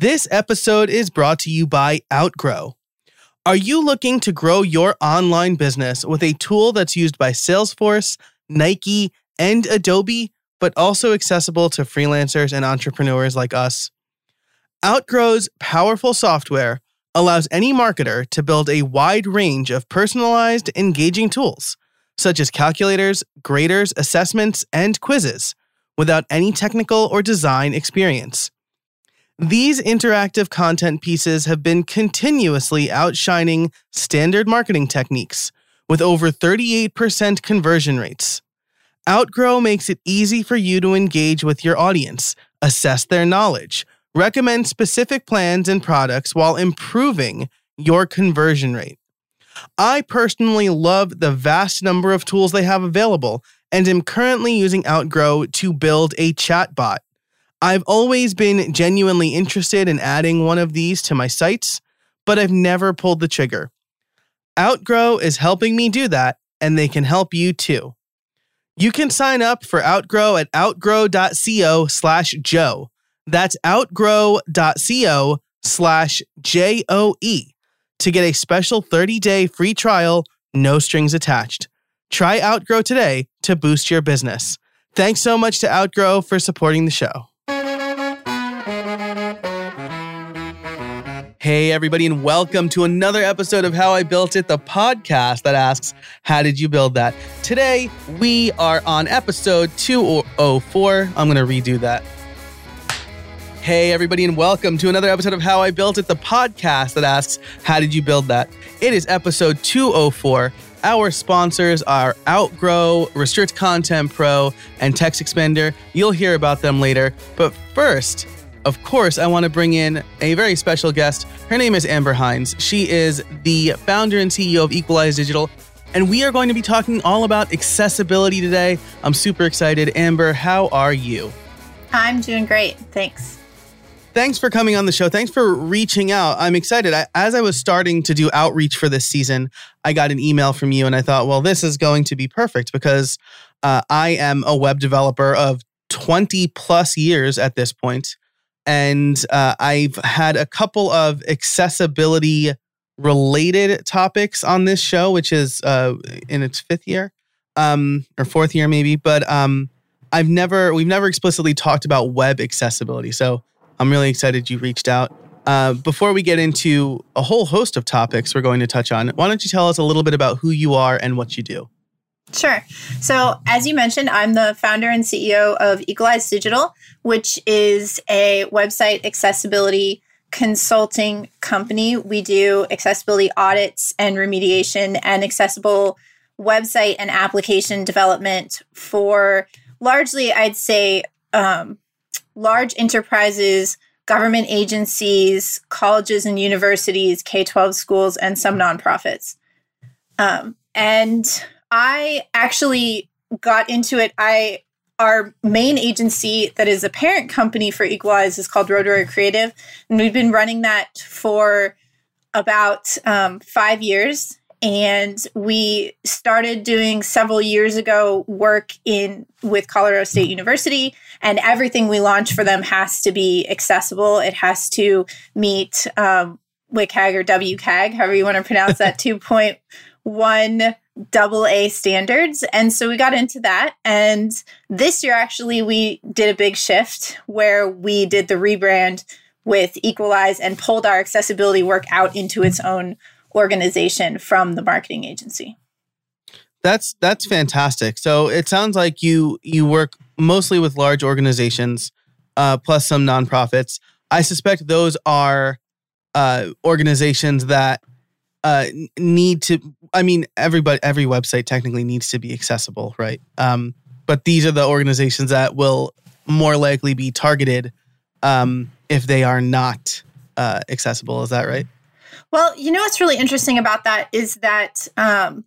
This episode is brought to you by Outgrow. Are you looking to grow your online business with a tool that's used by Salesforce, Nike, and Adobe, but also accessible to freelancers and entrepreneurs like us? Outgrow's powerful software allows any marketer to build a wide range of personalized, engaging tools, such as calculators, graders, assessments, and quizzes, without any technical or design experience. These interactive content pieces have been continuously outshining standard marketing techniques with over 38% conversion rates. Outgrow makes it easy for you to engage with your audience, assess their knowledge, recommend specific plans and products while improving your conversion rate. I personally love the vast number of tools they have available and am currently using Outgrow to build a chatbot. I've always been genuinely interested in adding one of these to my sites, but I've never pulled the trigger. Outgrow is helping me do that, and they can help you too. You can sign up for Outgrow at outgrow.co slash Joe. That's outgrow.co slash J O E to get a special 30 day free trial, no strings attached. Try Outgrow today to boost your business. Thanks so much to Outgrow for supporting the show. Hey, everybody, and welcome to another episode of How I Built It, the podcast that asks, How did you build that? Today, we are on episode 204. I'm going to redo that. Hey, everybody, and welcome to another episode of How I Built It, the podcast that asks, How did you build that? It is episode 204. Our sponsors are Outgrow, Restrict Content Pro, and Text Expander. You'll hear about them later. But first, of course, I want to bring in a very special guest. Her name is Amber Hinds. She is the founder and CEO of Equalize Digital. And we are going to be talking all about accessibility today. I'm super excited. Amber, how are you? I'm doing great. Thanks. Thanks for coming on the show. Thanks for reaching out. I'm excited. I, as I was starting to do outreach for this season, I got an email from you and I thought, well, this is going to be perfect because uh, I am a web developer of 20 plus years at this point and uh, I've had a couple of accessibility related topics on this show, which is uh, in its fifth year um, or fourth year maybe. But um, I've never we've never explicitly talked about web accessibility, so I'm really excited you reached out. Uh, before we get into a whole host of topics we're going to touch on, why don't you tell us a little bit about who you are and what you do? Sure. So, as you mentioned, I'm the founder and CEO of Equalize Digital, which is a website accessibility consulting company. We do accessibility audits and remediation and accessible website and application development for largely, I'd say, um, large enterprises, government agencies, colleges and universities, K 12 schools, and some nonprofits. Um, and I actually got into it. I our main agency that is a parent company for Equalize is called Road Warrior Creative, and we've been running that for about um, five years. And we started doing several years ago work in with Colorado State University, and everything we launch for them has to be accessible. It has to meet um, WCAG or WCAG, however you want to pronounce that two point. One double A standards. And so we got into that. And this year, actually, we did a big shift where we did the rebrand with Equalize and pulled our accessibility work out into its own organization from the marketing agency. That's that's fantastic. So it sounds like you you work mostly with large organizations, uh, plus some nonprofits. I suspect those are uh, organizations that uh, need to i mean everybody every website technically needs to be accessible right um, but these are the organizations that will more likely be targeted um, if they are not uh, accessible is that right well you know what's really interesting about that is that um,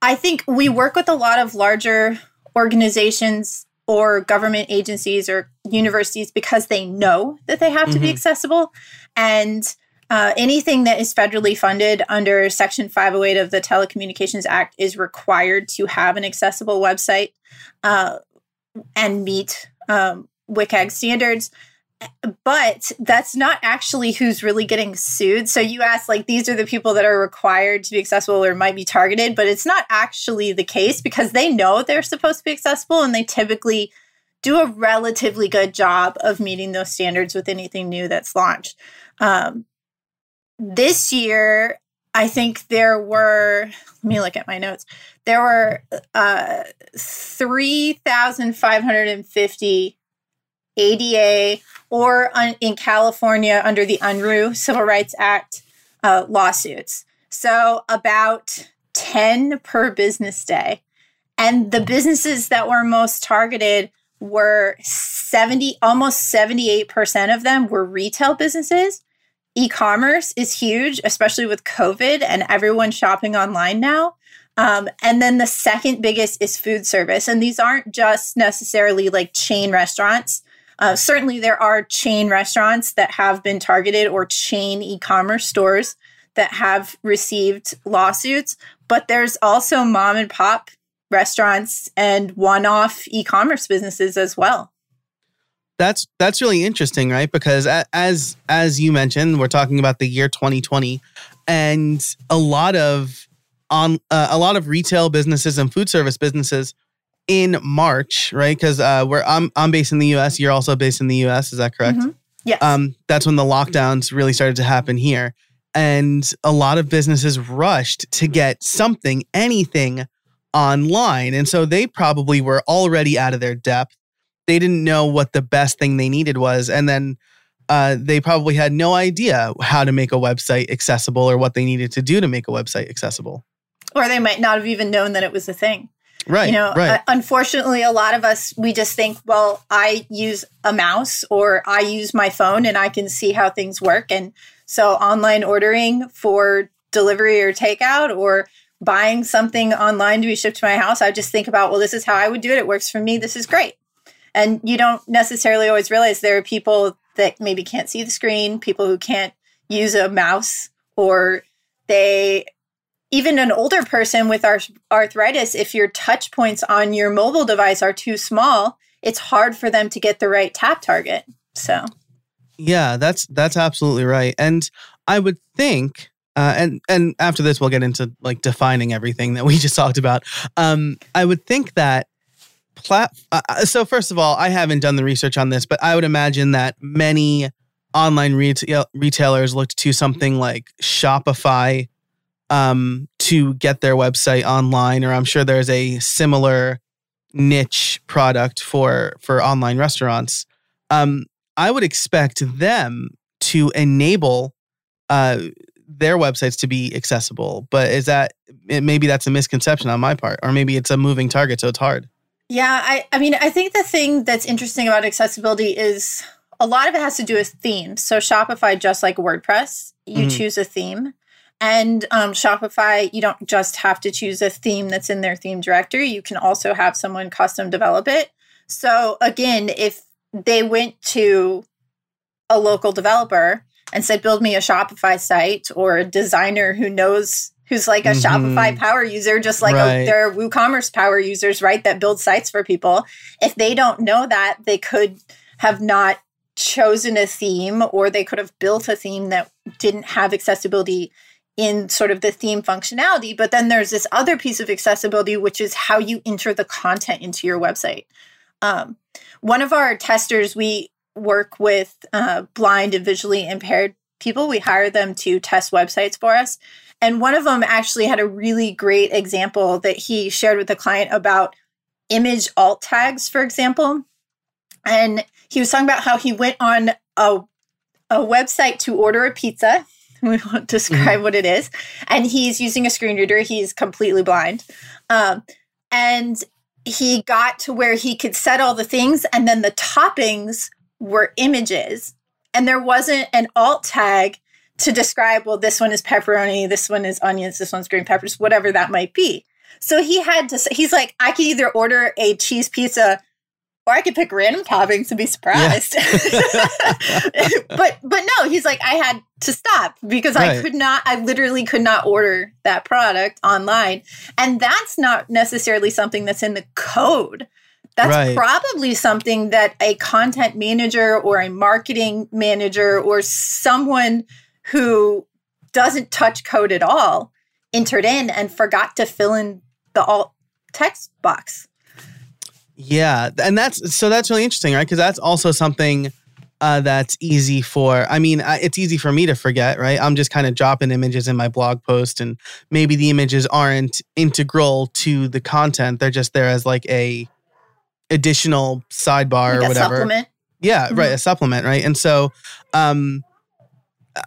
i think we work with a lot of larger organizations or government agencies or universities because they know that they have mm-hmm. to be mm-hmm. accessible and uh, anything that is federally funded under Section 508 of the Telecommunications Act is required to have an accessible website uh, and meet um, WCAG standards. but that's not actually who's really getting sued. So you asked, like, these are the people that are required to be accessible or might be targeted, but it's not actually the case because they know they're supposed to be accessible and they typically do a relatively good job of meeting those standards with anything new that's launched. Um, this year, I think there were, let me look at my notes. There were uh, 3,550 ADA or un- in California under the Unruh Civil Rights Act uh, lawsuits. So about 10 per business day. And the businesses that were most targeted were 70, almost 78% of them were retail businesses. E commerce is huge, especially with COVID and everyone shopping online now. Um, and then the second biggest is food service. And these aren't just necessarily like chain restaurants. Uh, certainly, there are chain restaurants that have been targeted or chain e commerce stores that have received lawsuits, but there's also mom and pop restaurants and one-off e-commerce businesses as well. That's that's really interesting, right? Because as as you mentioned, we're talking about the year 2020 and a lot of on uh, a lot of retail businesses and food service businesses in March, right? Because uh, we're I'm I'm based in the U.S. You're also based in the U.S. Is that correct? Mm-hmm. Yes. Um, that's when the lockdowns really started to happen here, and a lot of businesses rushed to get something, anything online. And so they probably were already out of their depth. They didn't know what the best thing they needed was. And then uh, they probably had no idea how to make a website accessible or what they needed to do to make a website accessible. Or they might not have even known that it was a thing. Right. You know, right. Uh, unfortunately, a lot of us, we just think, well, I use a mouse or I use my phone and I can see how things work. And so online ordering for delivery or takeout or buying something online to be shipped to my house, I just think about, well, this is how I would do it. It works for me. This is great. And you don't necessarily always realize there are people that maybe can't see the screen, people who can't use a mouse, or they, even an older person with arthritis, if your touch points on your mobile device are too small, it's hard for them to get the right tap target. So, yeah, that's that's absolutely right. And I would think uh, and and after this we'll get into like defining everything that we just talked about. Um, I would think that plat. Uh, uh, so first of all, I haven't done the research on this, but I would imagine that many online retail retailers looked to something like Shopify um, to get their website online, or I'm sure there's a similar niche product for for online restaurants. Um, I would expect them to enable uh, their websites to be accessible. But is that maybe that's a misconception on my part, or maybe it's a moving target, so it's hard. Yeah, I, I mean, I think the thing that's interesting about accessibility is a lot of it has to do with themes. So Shopify, just like WordPress, you mm choose a theme. And um, Shopify, you don't just have to choose a theme that's in their theme directory. You can also have someone custom develop it. So again, if they went to a local developer and said, build me a Shopify site or a designer who knows who's like a mm-hmm. Shopify power user, just like right. a, there are WooCommerce power users, right, that build sites for people. If they don't know that, they could have not chosen a theme or they could have built a theme that didn't have accessibility in sort of the theme functionality. But then there's this other piece of accessibility, which is how you enter the content into your website. Um, one of our testers, we work with uh, blind and visually impaired people. We hire them to test websites for us. And one of them actually had a really great example that he shared with the client about image alt tags, for example. And he was talking about how he went on a, a website to order a pizza. We won't describe mm-hmm. what it is. And he's using a screen reader. He's completely blind. Um, and he got to where he could set all the things, and then the toppings were images and there wasn't an alt tag to describe, well, this one is pepperoni, this one is onions, this one's green peppers, whatever that might be. So he had to, he's like, I could either order a cheese pizza or I could pick random toppings and be surprised. Yeah. but but no, he's like, I had to stop because right. I could not, I literally could not order that product online. And that's not necessarily something that's in the code That's Right. probably something that a content manager or a marketing manager or someone who doesn't touch code at all entered in and forgot to fill in the alt text box. Yeah, and that's so that's really interesting, right? Because that's also something uh, that's easy for. I mean, it's easy for me to forget, right? I'm just kind of dropping images in my blog post, and maybe the images aren't integral to the content; they're just there as like a additional sidebar Like or a whatever. supplement. Yeah, right, Mhm. a supplement, right? And so um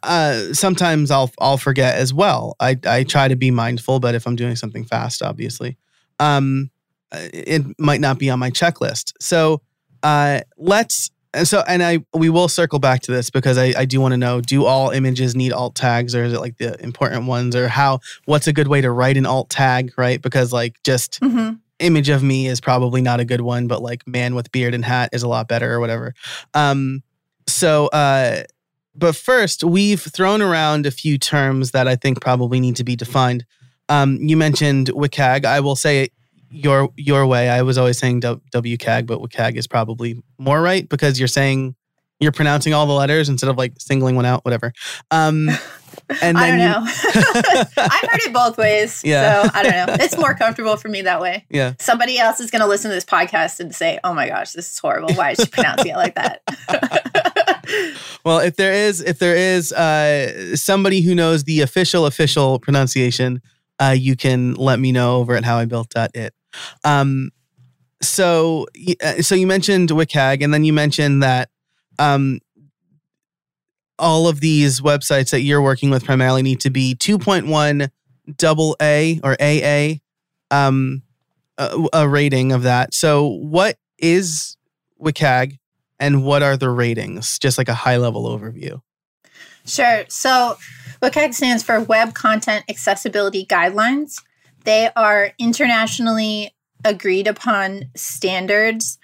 uh sometimes I'll I'll forget as well. I I try to be mindful, but if I'm doing something fast, obviously. Um uh, it might not be on my checklist. So uh let's and so and I we will circle back to this because I, I do want to know do all images need alt tags or is it like the important ones or how what's a good way to write an alt tag, right? Because like just hmm image of me is probably not a good one, but like man with beard and hat is a lot better or whatever. Um, so, uh, but first, we've thrown around a few terms that I think probably need to be defined. Um, you mentioned WCAG. I will say it your your way. I was always saying W- WCAG, but WCAG is probably more right because you're saying you're pronouncing all the letters instead of like singling one out, whatever. Um, and I don't you- know. I've heard it both ways. Yeah. So I don't know. It's more comfortable for me that way. yeah. Somebody else is going to listen to this podcast and say, oh my gosh, this is horrible. Why is she pronouncing it like that? Well, if there is if there is uh, somebody who knows the official official pronunciation, uh, you can let me know over at howibuilt.it. Um, so uh, so you mentioned WCAG, and then you mentioned that um, all of these websites that you're working with primarily need to be 2.1 double A or AA um, a, a rating of that. So what is WCAG? And what are the ratings? Just like a high level overview. Sure. So, WCAG stands for Web Content Accessibility Guidelines. They are internationally agreed upon standards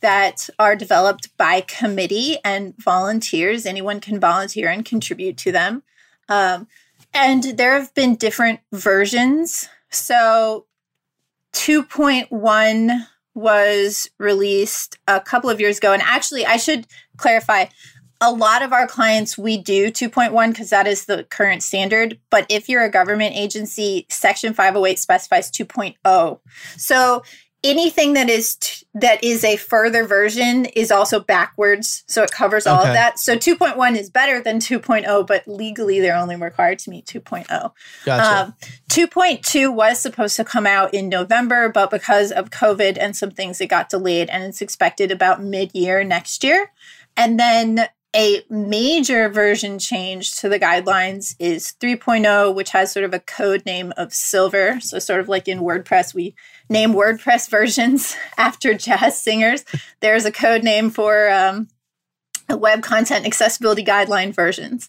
that are developed by committee and volunteers. Anyone can volunteer and contribute to them. Um, and there have been different versions. So, 2.1 was released a couple of years ago. And actually, I should clarify a lot of our clients we do 2.1 because that is the current standard but if you're a government agency section 508 specifies 2.0 so anything that is t- that is a further version is also backwards so it covers all Okay. of that so 2.1 is better than 2.0 but legally they're only required to meet 2.0 Gotcha. um, 2.2 was supposed to come out in November, but because of COVID and some things, it got delayed and it's expected about mid year next year. And then a major version change to the guidelines is 3.0, which has sort of a code name of silver. So, sort of like in WordPress, we name WordPress versions after jazz singers. There's a code name for um, web content accessibility guideline versions.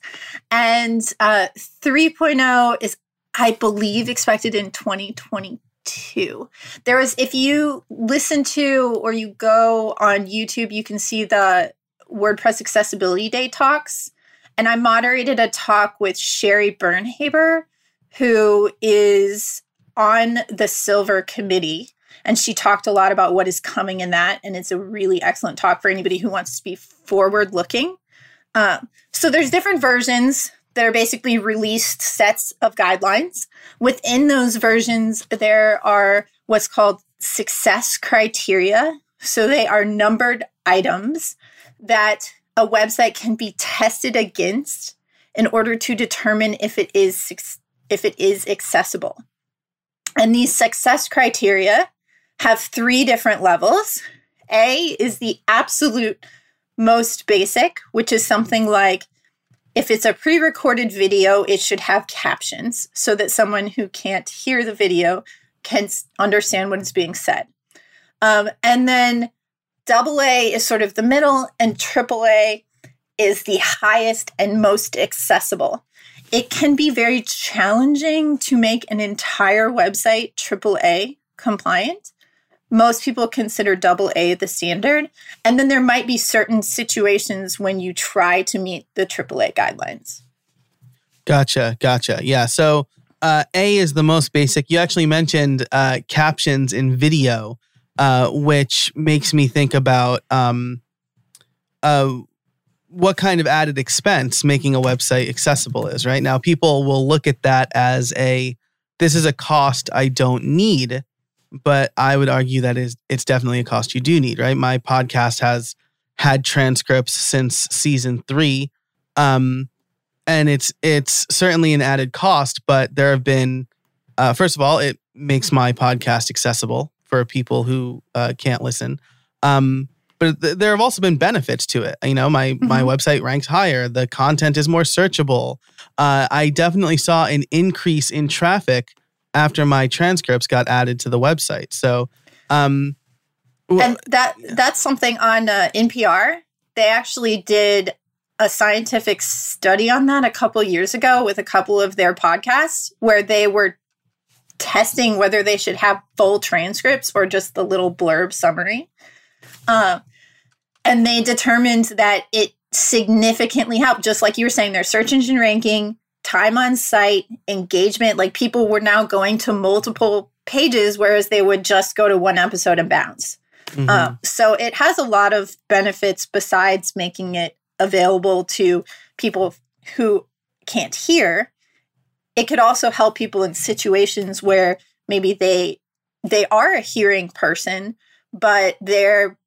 And uh, 3.0 is I believe expected in 2022. There is, if you listen to or you go on YouTube, you can see the WordPress Accessibility Day talks. And I moderated a talk with Sheri Byrne-Haber, who is on the Silver Committee. And she talked a lot about what is coming in that. And it's a really excellent talk for anybody who wants to be forward looking. Um, so there's different versions that are basically released sets of guidelines. Within those versions, there are what's called success criteria. So they are numbered items that a website can be tested against in order to determine if it is if it is accessible. And these success criteria have three different levels. A is the absolute most basic, which is something like if it's a pre recorded video, it should have captions so that someone who can't hear the video can understand what is being said. Um, and then double A is sort of the middle, and triple A is the highest and most accessible. It can be very challenging to make an entire website AAA compliant. Most people consider double A the standard. And then there might be certain situations when you try to meet the AAA guidelines. Gotcha. Gotcha. Yeah. So uh, A is the most basic. You actually mentioned uh, captions in video. uh, which makes me think about um, uh, what kind of added expense making a website accessible is. Right now, people will look at that as a this is a cost I don't need, but I would argue that is it's definitely a cost you do need. Right, my podcast has had transcripts since season three. Um, and it's it's certainly an added cost, but there have been uh, first of all, it makes my podcast accessible for people who uh, can't listen. Um, but th- there have also been benefits to it. You know, my mm-hmm. my website ranks higher. The content is more searchable. Uh, I definitely saw an increase in traffic after my transcripts got added to the website. So, um, and that that's something on uh, NPR. They actually did a scientific study on that a couple years ago with a couple of their podcasts where they were testing whether they should have full transcripts or just the little blurb summary. Um, and they determined that it significantly helped, just like you were saying, their search engine ranking, time on site, engagement. Like people were now going to multiple pages, whereas they would just go to one episode and bounce. Mm-hmm. Um, so it has a lot of benefits besides making it available to people who can't hear it could also help people in situations where maybe they they are a hearing person but they're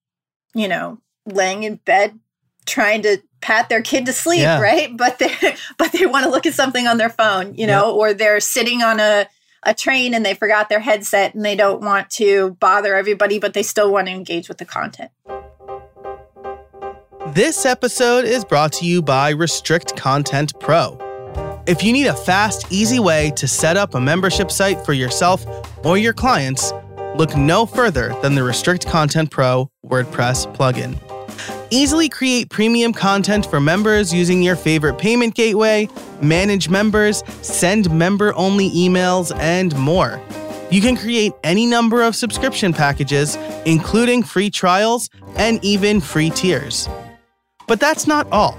you know laying in bed trying to pat their kid to sleep yeah. right but they but they want to look at something on their phone you know or they're sitting on a a train and they forgot their headset and they don't want to bother everybody but they still want to engage with the content this episode is brought to you by Restrict Content Pro. If you need a fast, easy way to set up a membership site for yourself or your clients, look no further than the Restrict Content Pro WordPress plugin. Easily create premium content for members using your favorite payment gateway, manage members, send member only emails, and more. You can create any number of subscription packages, including free trials and even free tiers. But that's not all.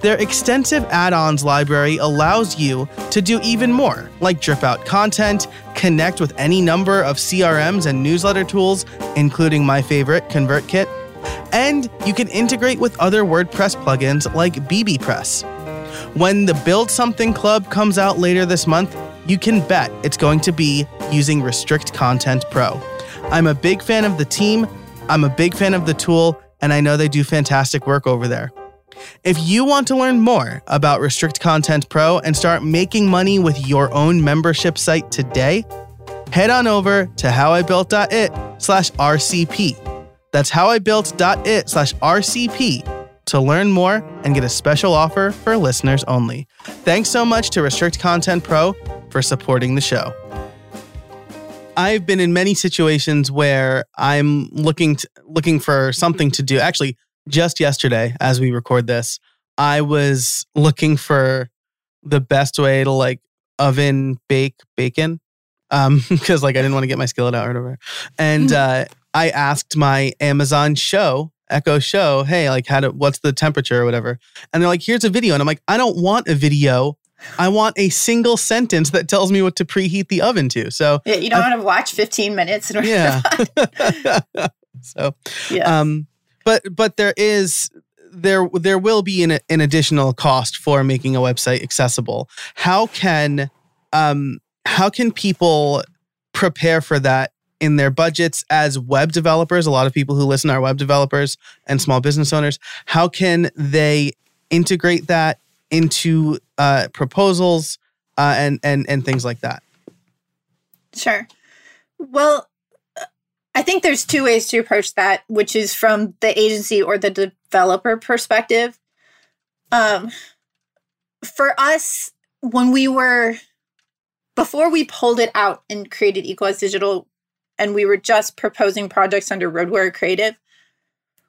Their extensive add ons library allows you to do even more, like drip out content, connect with any number of CRMs and newsletter tools, including my favorite, ConvertKit, and you can integrate with other WordPress plugins like bbPress. When the Build Something Club comes out later this month, you can bet it's going to be using Restrict Content Pro. I'm a big fan of the team, I'm a big fan of the tool, and I know they do fantastic work over there. If you want to learn more about Restrict Content Pro and start making money with your own membership site today, head on over to howibuilt.it slash RCP. That's howibuilt.it slash RCP to learn more and get a special offer for listeners only. Thanks so much to Restrict Content Pro for supporting the show. I've been in many situations where I'm looking to, looking for something to do. Actually, just yesterday, as we record this, I was looking for the best way to like oven bake bacon. Um, because like I didn't want to get my skillet out or whatever. And mm-hmm. uh I asked my Amazon show, Echo Show, hey, like how to what's the temperature or whatever. And they're like, here's a video. And I'm like, I don't want a video. I want a single sentence that tells me what to preheat the oven to. So yeah, you don't I, want to watch 15 minutes. yeah. so yeah. Um, but but there is there there will be an, an additional cost for making a website accessible. How can um how can people prepare for that in their budgets as web developers? A lot of people who listen are web developers and small business owners. How can they integrate that into uh, proposals uh, and and and things like that? Sure. Well, I think there's two ways to approach that, which is from the agency or the developer perspective. Um, for us, when we were before we pulled it out and created Equalize Digital, and we were just proposing projects under Road Warrior Creative,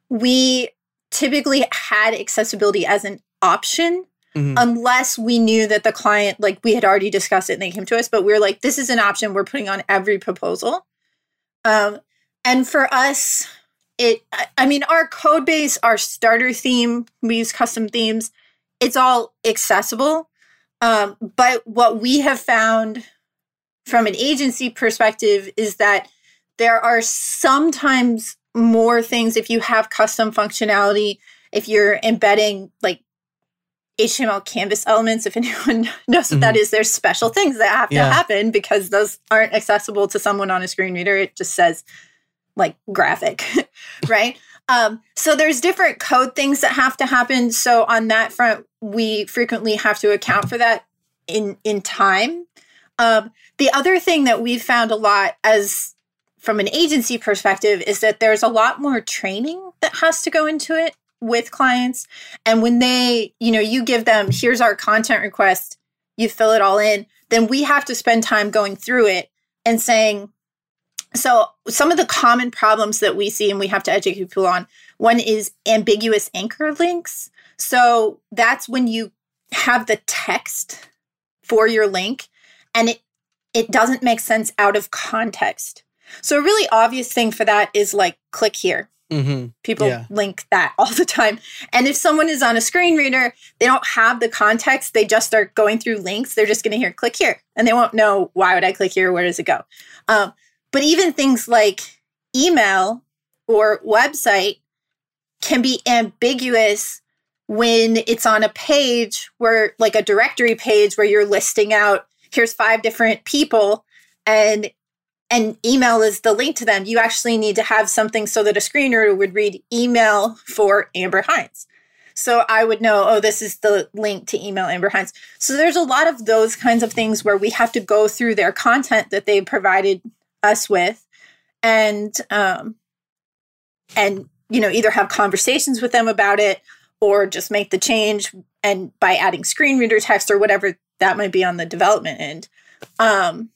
we typically had accessibility as an option Mm-hmm. unless we knew that the client like we had already discussed it and they came to us but we are like this is an option we're putting on every proposal um, and for us, it, I mean, our code base, our starter theme, we use custom themes, it's all accessible. Um, but what we have found from an agency perspective is that there are sometimes more things if you have custom functionality, if you're embedding like HTML canvas elements, if anyone knows what mm-hmm. that is, there's special things that have yeah. to happen because those aren't accessible to someone on a screen reader. It just says like graphic, right? Um, so there's different code things that have to happen. So on that front, we frequently have to account for that in in time. Um, the other thing that we've found a lot as from an agency perspective is that there's a lot more training that has to go into it with clients. And when they, you know, you give them, here's our content request, you fill it all in, then we have to spend time going through it and saying, so some of the common problems that we see and we have to educate people on one is ambiguous anchor links. So that's when you have the text for your link and it it doesn't make sense out of context. So a really obvious thing for that is like click here. Mm-hmm. People yeah. link that all the time. And if someone is on a screen reader, they don't have the context. They just start going through links. They're just going to hear click here and they won't know why would I click here? Where does it go? Um, but even things like email or website can be ambiguous when it's on a page where, like a directory page, where you're listing out here's five different people and and email is the link to them. You actually need to have something so that a screener would read email for Amber Hinds. So I would know, oh, this is the link to email Amber Hinds. So there's a lot of those kinds of things where we have to go through their content that they provided us with and um and you know either have conversations with them about it or just make the change and by adding screen reader text or whatever that might be on the development end um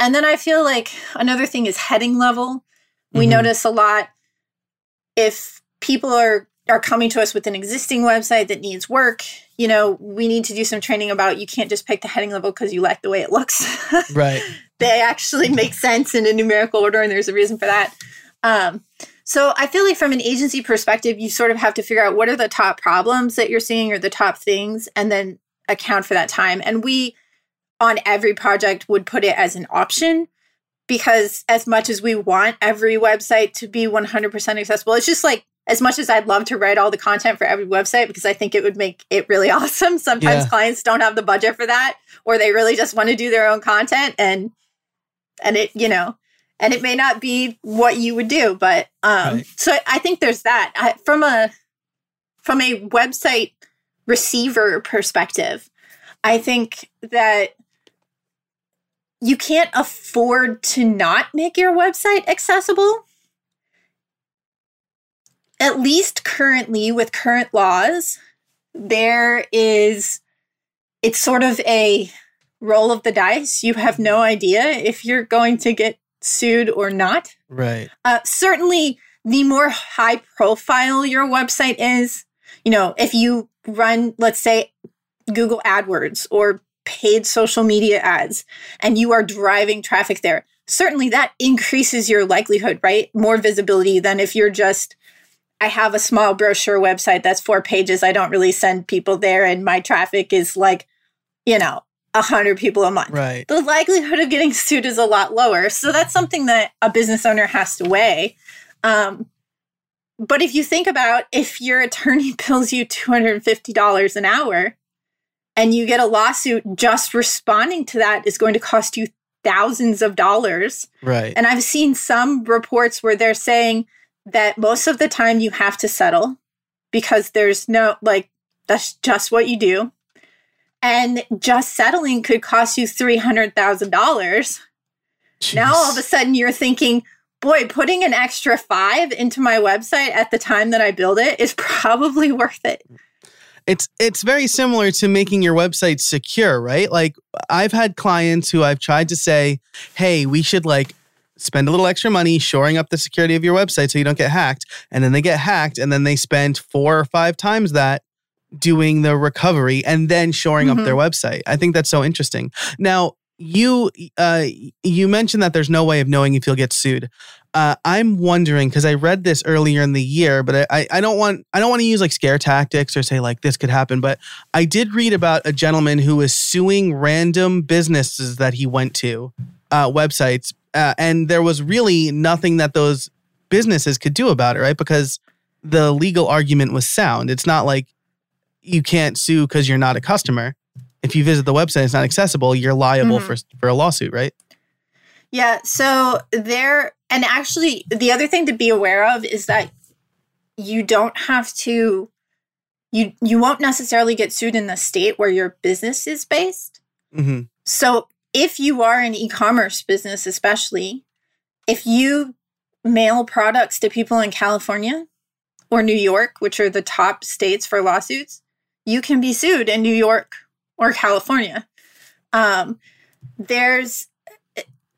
and then I feel like another thing is heading level. We mm-hmm. notice a lot if people are are coming to us with an existing website that needs work, you know, we need to do some training about you can't just pick the heading level because you like the way it looks. right. They actually make sense in a numerical order, and there's a reason for that. Um, so I feel like from an agency perspective, you sort of have to figure out what are the top problems that you're seeing or the top things, and then account for that time. And we on every project would put it as an option because as much as we want every website to be 100% accessible it's just like as much as I'd love to write all the content for every website because I think it would make it really awesome sometimes yeah. clients don't have the budget for that or they really just want to do their own content and and it you know and it may not be what you would do but um right. so I think there's that I, from a from a website receiver perspective I think that you can't afford to not make your website accessible. At least currently, with current laws, there is, it's sort of a roll of the dice. You have no idea if you're going to get sued or not. Right. Uh, certainly, the more high profile your website is, you know, if you run, let's say, Google AdWords or paid social media ads and you are driving traffic there, certainly that increases your likelihood, right? More visibility than if you're just, I have a small brochure website that's four pages. I don't really send people there, and my traffic is like, you know, a hundred people a month. Right. The likelihood of getting sued is a lot lower. So that's something that a business owner has to weigh. Um, but if you think about if your attorney bills you $250 an hour, and you get a lawsuit, just responding to that is going to cost you thousands of dollars. Right. And I've seen some reports where they're saying that most of the time you have to settle because there's no, like, that's just what you do. And just settling could cost you $300,000. Now all of a sudden you're thinking, boy, putting an extra five into my website at the time that I build it is probably worth it. It's it's very similar to making your website secure, right? Like I've had clients who I've tried to say, "Hey, we should like spend a little extra money shoring up the security of your website so you don't get hacked." And then they get hacked and then they spend 4 or 5 times that doing the recovery and then shoring mm-hmm. up their mm-hmm. website. I think that's so interesting. Now, you uh you mentioned that there's no way of knowing if you'll get sued uh, I'm wondering because I read this earlier in the year, but I, I don't want I don't want to use like scare tactics or say like this could happen. But I did read about a gentleman who was suing random businesses that he went to, uh, websites, uh, and there was really nothing that those businesses could do about it, right? Because the legal argument was sound. It's not like you can't sue because you're not a customer. If you visit the website, it's not accessible. You're liable Mhm. for for a lawsuit, right? Yeah, so there and actually the other thing to be aware of is that you don't have to you you won't necessarily get sued in the state where your business is based. hmm So if you are an e-commerce business especially, if you mail products to people in California or New York, which are the top states for lawsuits, you can be sued in New York or California. Um, there's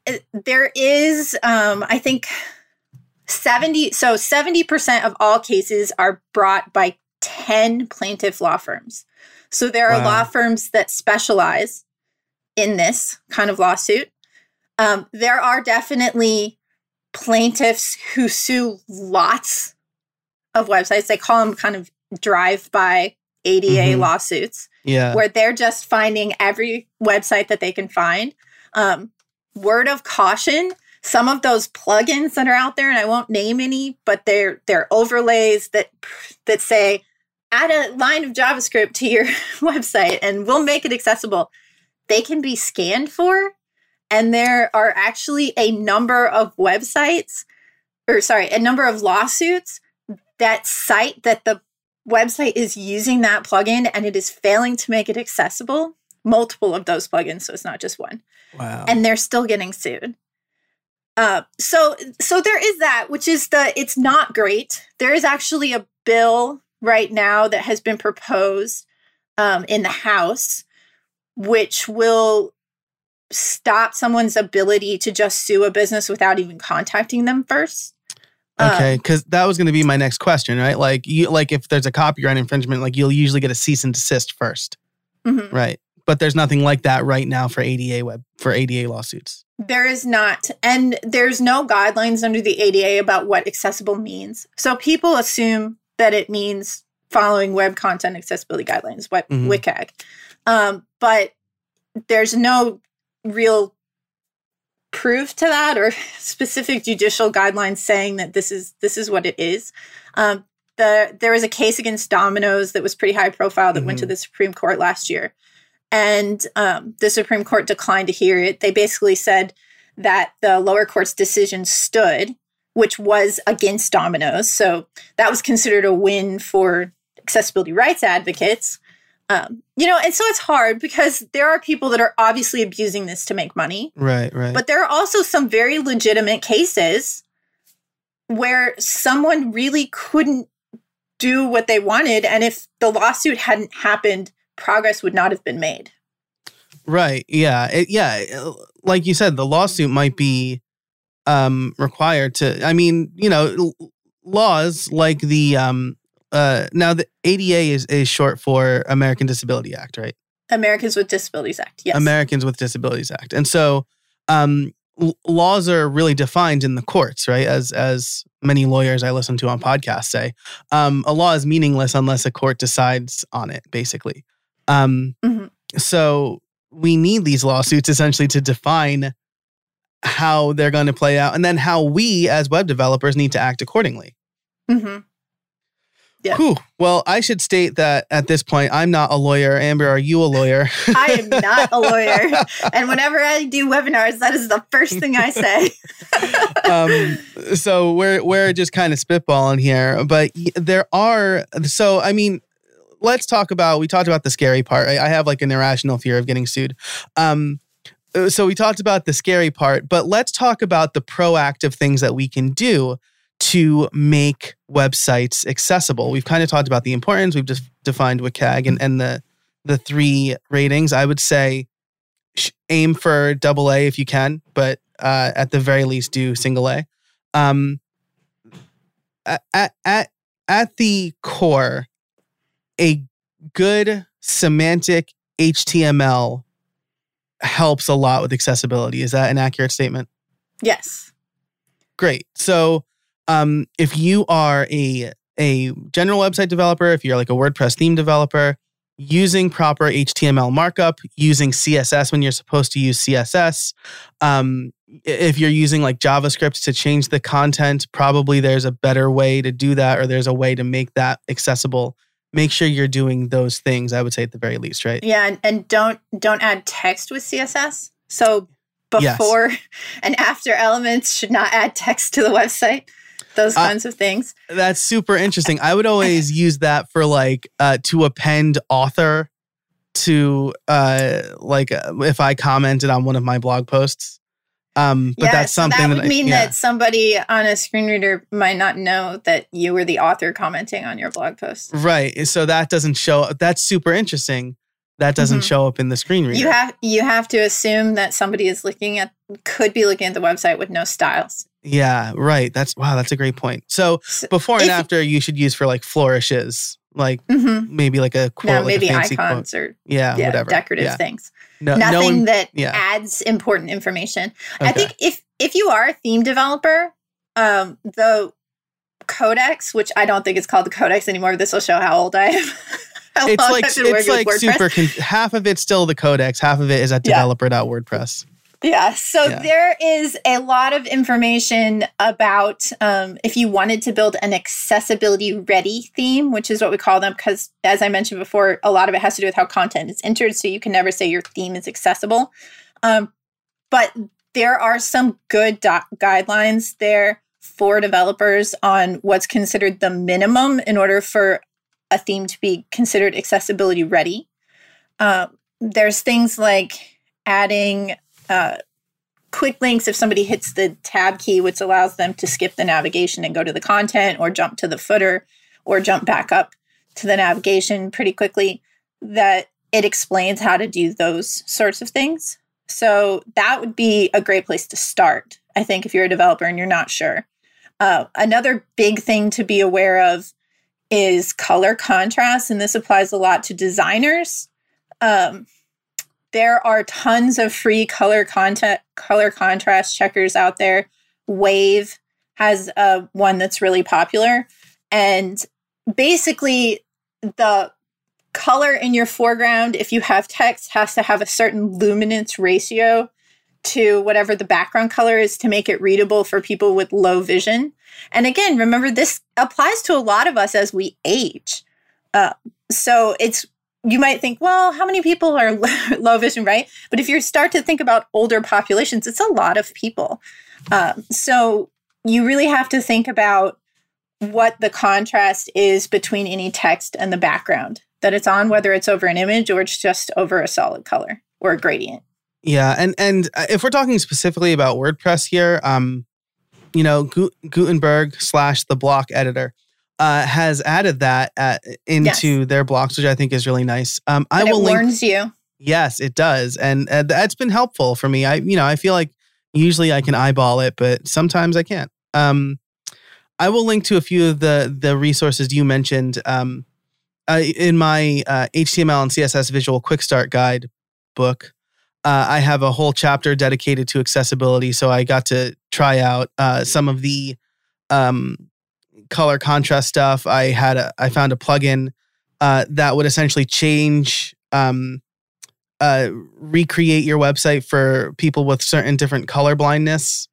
eh, there is um, I think 70 so 70% of all cases are brought by 10 plaintiff law firms. So there are Wow. law firms that specialize in this kind of lawsuit. Um, there are definitely plaintiffs who sue lots of websites. They call them kind of drive-by ADA Mhm. lawsuits Yeah. where they're just finding every website that they can find. Um, word of caution: some of those plugins that are out there, and I won't name any, but they're they're overlays that that say add a line of JavaScript to your website, and we'll make it accessible. They can be scanned for, and there are actually a number of websites, or sorry, a number of lawsuits that cite that the website is using that plugin and it is failing to make it accessible. Multiple of those plugins, so it's not just one, wow. and they're still getting sued. Uh, so, so there is that, which is the it's not great. There is actually a bill right now that has been proposed um, in the House, which will stop someone's ability to just sue a business without even contacting them first. Um, Okay, because that was going to be my next question, right? Like, you like if there's a copyright infringement, like you'll usually get a cease and desist first, mhm. right? But there's nothing like that right now for ADA web for ADA lawsuits. There is not. And there's no guidelines under the ADA about what accessible means. So people assume that it means following web content accessibility guidelines, what Mhm. WCAG. Um, but there's no real proof to that or specific judicial guidelines saying that this is this is what it is. Um, the there was a case against Domino's that was pretty high profile that went to Mhm. the Supreme Court last year, and um, the Supreme Court declined to hear it. They basically said that the lower court's decision stood, which was against Domino's, so that was considered a win for accessibility rights advocates. Um, you know, and so it's hard because there are people that are obviously abusing this to make money. Right, right. But there are also some very legitimate cases where someone really couldn't do what they wanted. And if the lawsuit hadn't happened, progress would not have been made. Right. Yeah. It, yeah. Like you said, the lawsuit might be um, required to. I mean, you know, laws like the um, uh, now the ADA is is short for American Disability Act, right? Americans with Disabilities Act. Yes. Americans with Disabilities Act, and so um, l- laws are really defined in the courts, right? As as many lawyers I listen to on podcasts say, um, a law is meaningless unless a court decides on it, basically. Um, Mhm. So we need these lawsuits essentially to define how they're going to play out, and then how we as web developers need to act accordingly. Mhm. Whew. Well, I should state that at this point, I'm not a lawyer. Amber, are you a lawyer? I am not a lawyer. And whenever I do webinars, that is the first thing I say. um, so we're we're just kind of spitballing here, but there are. So I mean, let's talk about. We talked about the scary part. I, I have like an irrational fear of getting sued. Um, uh, so we talked about the scary part, but let's talk about the proactive things that we can do to make websites accessible. We've kind of talked about the importance. We've just defined WCAG and, and the the three ratings. I would say aim for double A if you can, but uh, at the very least do single A. Um, at at at the core, a good semantic HTML helps a lot with accessibility. Is that an accurate statement? yes. Great. So, um, if you are a a general website developer, if you're like a WordPress theme developer, using proper HTML markup, using CSS when you're supposed to use CSS, um, if you're using like JavaScript to change the content, probably there's a better way to do that, or there's a way to make that accessible. Make sure you're doing those things. I would say at the very least, right? Yeah, and, and don't don't add text with CSS. So before yes. and after elements should not add text to the website. Those kinds uh, of things. That's super interesting. I would always use that for like uh, to append author to uh like uh, if I commented on one of my blog posts. Um, but yeah, that's something so that would that mean yeah. that somebody on a screen reader might not know that you were the author commenting on your blog post. Right. So that doesn't show. Up. That's super interesting. That doesn't mm-hmm. show up in the screen reader. You have you have to assume that somebody is looking at could be looking at the website with no styles. Yeah. Right. That's wow. That's a great point. So, so before and after, you should use for like flourishes like mm-hmm. maybe like a quote, no, maybe like icons quote. or yeah, yeah whatever. decorative yeah. things. No, Nothing no that yeah. adds important information. Okay. I think if if you are a theme developer, um, the codex, which I don't think it's called the codex anymore. This will show how old I am. it's like it's like super. Con- half of it's still the codex. Half of it is at developer.wordpress. Yeah. So yeah. there is a lot of information about um, if you wanted to build an accessibility ready theme, which is what we call them, because as I mentioned before, a lot of it has to do with how content is entered. So you can never say your theme is accessible. Um, but there are some good doc- guidelines there for developers on what's considered the minimum in order for a theme to be considered accessibility ready. Uh, there's things like adding uh, quick links if somebody hits the tab key, which allows them to skip the navigation and go to the content or jump to the footer or jump back up to the navigation pretty quickly, that it explains how to do those sorts of things. So that would be a great place to start, I think, if you're a developer and you're not sure. Uh, another big thing to be aware of is color contrast, and this applies a lot to designers. Um, there are tons of free color content color contrast checkers out there. Wave has uh, one that's really popular, and basically the color in your foreground, if you have text, has to have a certain luminance ratio to whatever the background color is to make it readable for people with low vision. And again, remember this applies to a lot of us as we age. Uh, so it's you might think, well, how many people are low vision, right? But if you start to think about older populations, it's a lot of people. Um, so you really have to think about what the contrast is between any text and the background that it's on, whether it's over an image or it's just over a solid color or a gradient. Yeah, and and uh, if we're talking specifically about WordPress here, um, you know, Gutenberg slash the block editor uh, has added that at, into yes. their blocks, which I think is really nice. Um, I will it warns link, you. Yes, it does, and uh, that's been helpful for me. I, you know, I feel like usually I can eyeball it, but sometimes I can't. Um, I will link to a few of the the resources you mentioned um, uh, in my uh, HTML and CSS Visual Quick Start Guide book. Uh, I have a whole chapter dedicated to accessibility, so I got to try out uh, some of the um, color contrast stuff. I had a, I found a plugin uh, that would essentially change um, uh, recreate your website for people with certain different color blindness,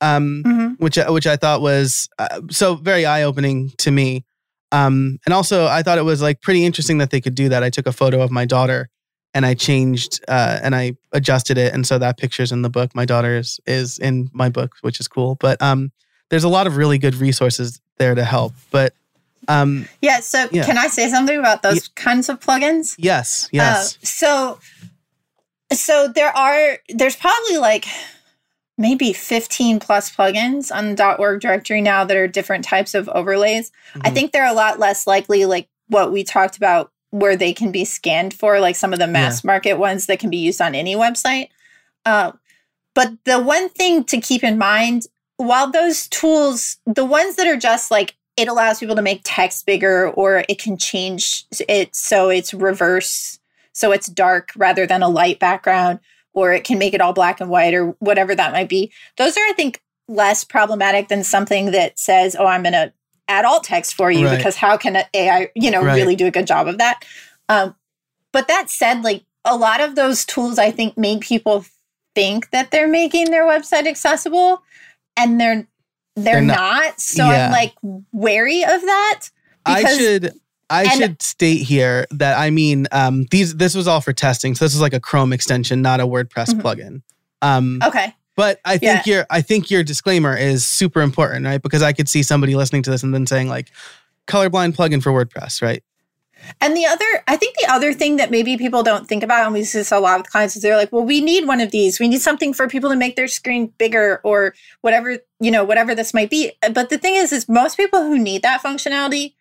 um, mm-hmm. which which I thought was uh, so very eye opening to me. Um, and also, I thought it was like pretty interesting that they could do that. I took a photo of my daughter and I changed uh, and I adjusted it, and so that picture's in the book. My daughter is, is in my book, which is cool. But um, there's a lot of really good resources there to help. But um, yeah, so yeah. can I say something about those yeah. kinds of plugins? Yes, yes. Uh, so so there are there's probably like maybe 15 plus plugins on the .org directory now that are different types of overlays. Mm-hmm. I think they're a lot less likely like what we talked about where they can be scanned for like some of the mass yeah. market ones that can be used on any website. Uh, but the one thing to keep in mind while those tools, the ones that are just like it allows people to make text bigger or it can change it so it's reverse, so it's dark rather than a light background, or it can make it all black and white or whatever that might be. Those are, I think, less problematic than something that says, oh, I'm going to add alt text for you right. because how can AI, you know, right. really do a good job of that? Um, but that said, like a lot of those tools, I think, make people think that they're making their website accessible and they're they're, They're not. not. So Yeah. I'm like wary of that. I should I and- should state here that I mean um these this was all for testing. So this is like a Chrome extension, not a WordPress Mhm. plugin. Um Okay. but I Yeah. think your I think your disclaimer is super important, right? Because I could see somebody listening to this and then saying like colorblind plugin for WordPress, right? And the other, I think the other thing that maybe people don't think about, and we see this a lot with clients, is they're like, well, we need one of these. We need something for people to make their screen bigger or whatever, you know, whatever this might be. But the thing is, is most people who need that functionality,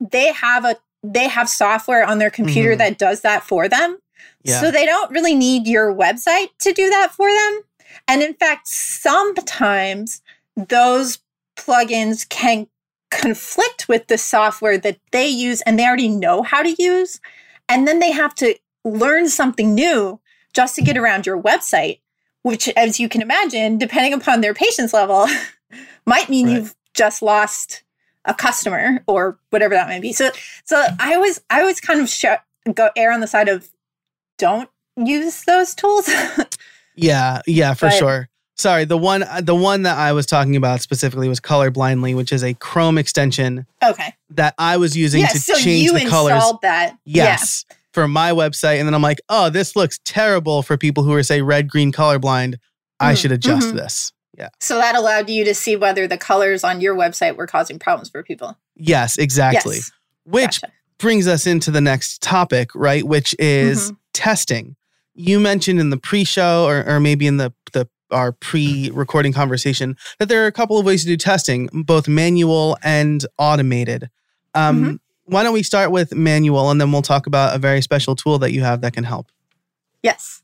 they have a they have software on their computer Mhm. that does that for them. Yeah. So they don't really need your website to do that for them. And in fact, sometimes those plugins can conflict with the software that they use and they already know how to use. And then they have to learn something new just to get around your website, which, as you can imagine, depending upon their patience level, might mean Right. you've just lost a customer or whatever that might be. So, so I always, I always kind of sh- go err on the side of don't use those tools. Yeah, yeah, for But- sure. Sorry, the one the one that I was talking about specifically was Colorblindly, which is a Chrome extension okay. that I was using Yeah. to So change you the colors. installed that. Yes. For my website. And then I'm like, oh, this looks terrible for people who are, say, red, green, colorblind. I Mm, should adjust mhm. this. Yeah. So that allowed you to see whether the colors on your website were causing problems for people. Yes, exactly. Yes. Which Gotcha. brings us into the next topic, right? Which is Mhm. testing. You mentioned in the pre-show or, or maybe in the, the our pre-recording conversation that there are a couple of ways to do testing, both manual and automated. Um, Mm-hmm. Why don't we start with manual and then we'll talk about a very special tool that you have that can help. Yes.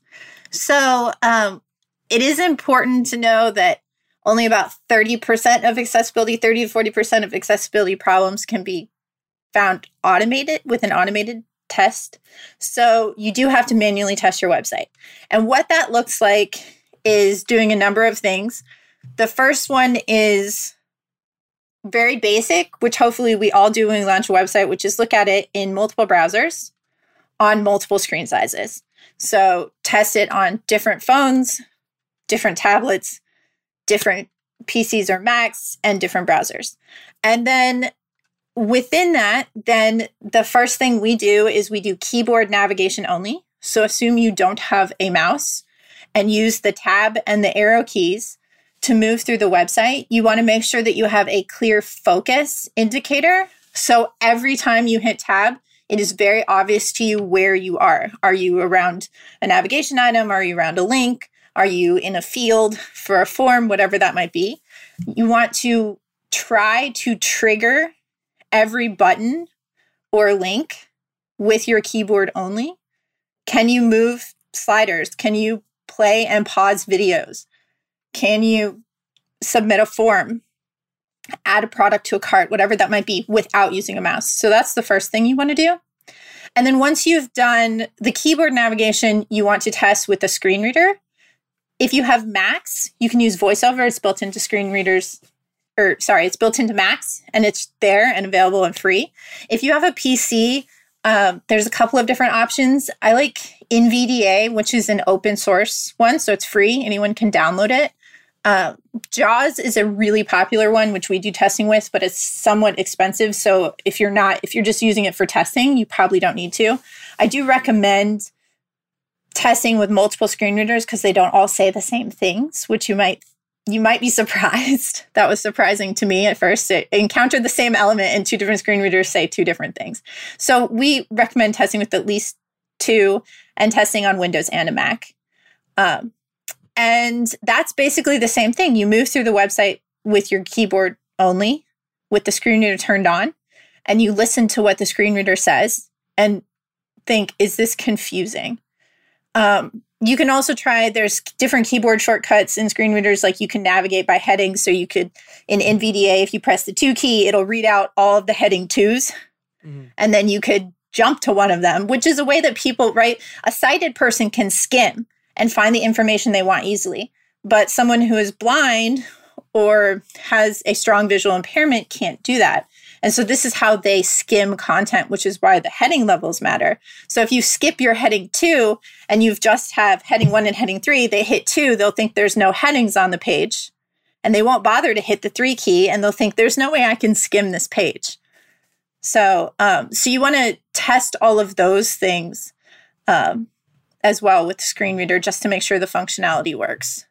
So um, it is important to know that only about 30% of accessibility, 30 to 40% of accessibility problems can be found automated with an automated test. So you do have to manually test your website. And what that looks like is doing a number of things. The first one is very basic, which hopefully we all do when we launch a website, which is look at it in multiple browsers on multiple screen sizes. So test it on different phones, different tablets, different PCs or Macs, and different browsers. And then within that, then the first thing we do is we do keyboard navigation only. So assume you don't have a mouse and use the tab and the arrow keys to move through the website. You want to make sure that you have a clear focus indicator. So every time you hit tab, it is very obvious to you where you are. Are you around a navigation item? Are you around a link? Are you in a field for a form? Whatever that might be. You want to try to trigger every button or link with your keyboard only. Can you move sliders? Can you play and pause videos? Can you submit a form? Add a product to a cart, whatever that might be, without using a mouse. So that's the first thing you want to do. And then once you've done the keyboard navigation, you want to test with a screen reader. If you have Macs, you can use VoiceOver. It's built into screen readers, or sorry, it's built into Macs and it's there and available and free. If you have a PC, um, there's a couple of different options. I like NVDA, which is an open source one, so it's free. Anyone can download it. Uh, Jaws is a really popular one, which we do testing with, but it's somewhat expensive. So if you're not, if you're just using it for testing, you probably don't need to. I do recommend testing with multiple screen readers because they don't all say the same things, which you might you might be surprised. that was surprising to me at first. It encountered the same element and two different screen readers say two different things. So we recommend testing with at least two and testing on Windows and a Mac. Um, and that's basically the same thing. You move through the website with your keyboard only, with the screen reader turned on, and you listen to what the screen reader says and think, is this confusing? Um, you can also try, there's different keyboard shortcuts in screen readers, like you can navigate by heading. So you could, in NVDA, if you press the two key, it'll read out all of the heading twos and then you could jump to one of them, which is a way that people, right? A sighted person can skim and find the information they want easily. But someone who is blind or has a strong visual impairment can't do that. And so this is how they skim content, which is why the heading levels matter. So if you skip your heading two and you've just have heading one and heading three, they hit two, they'll think there's no headings on the page and they won't bother to hit the three key and they'll think there's no way I can skim this page. So, um, so you want to test all of those things um, as well with screen reader just to make sure the functionality works.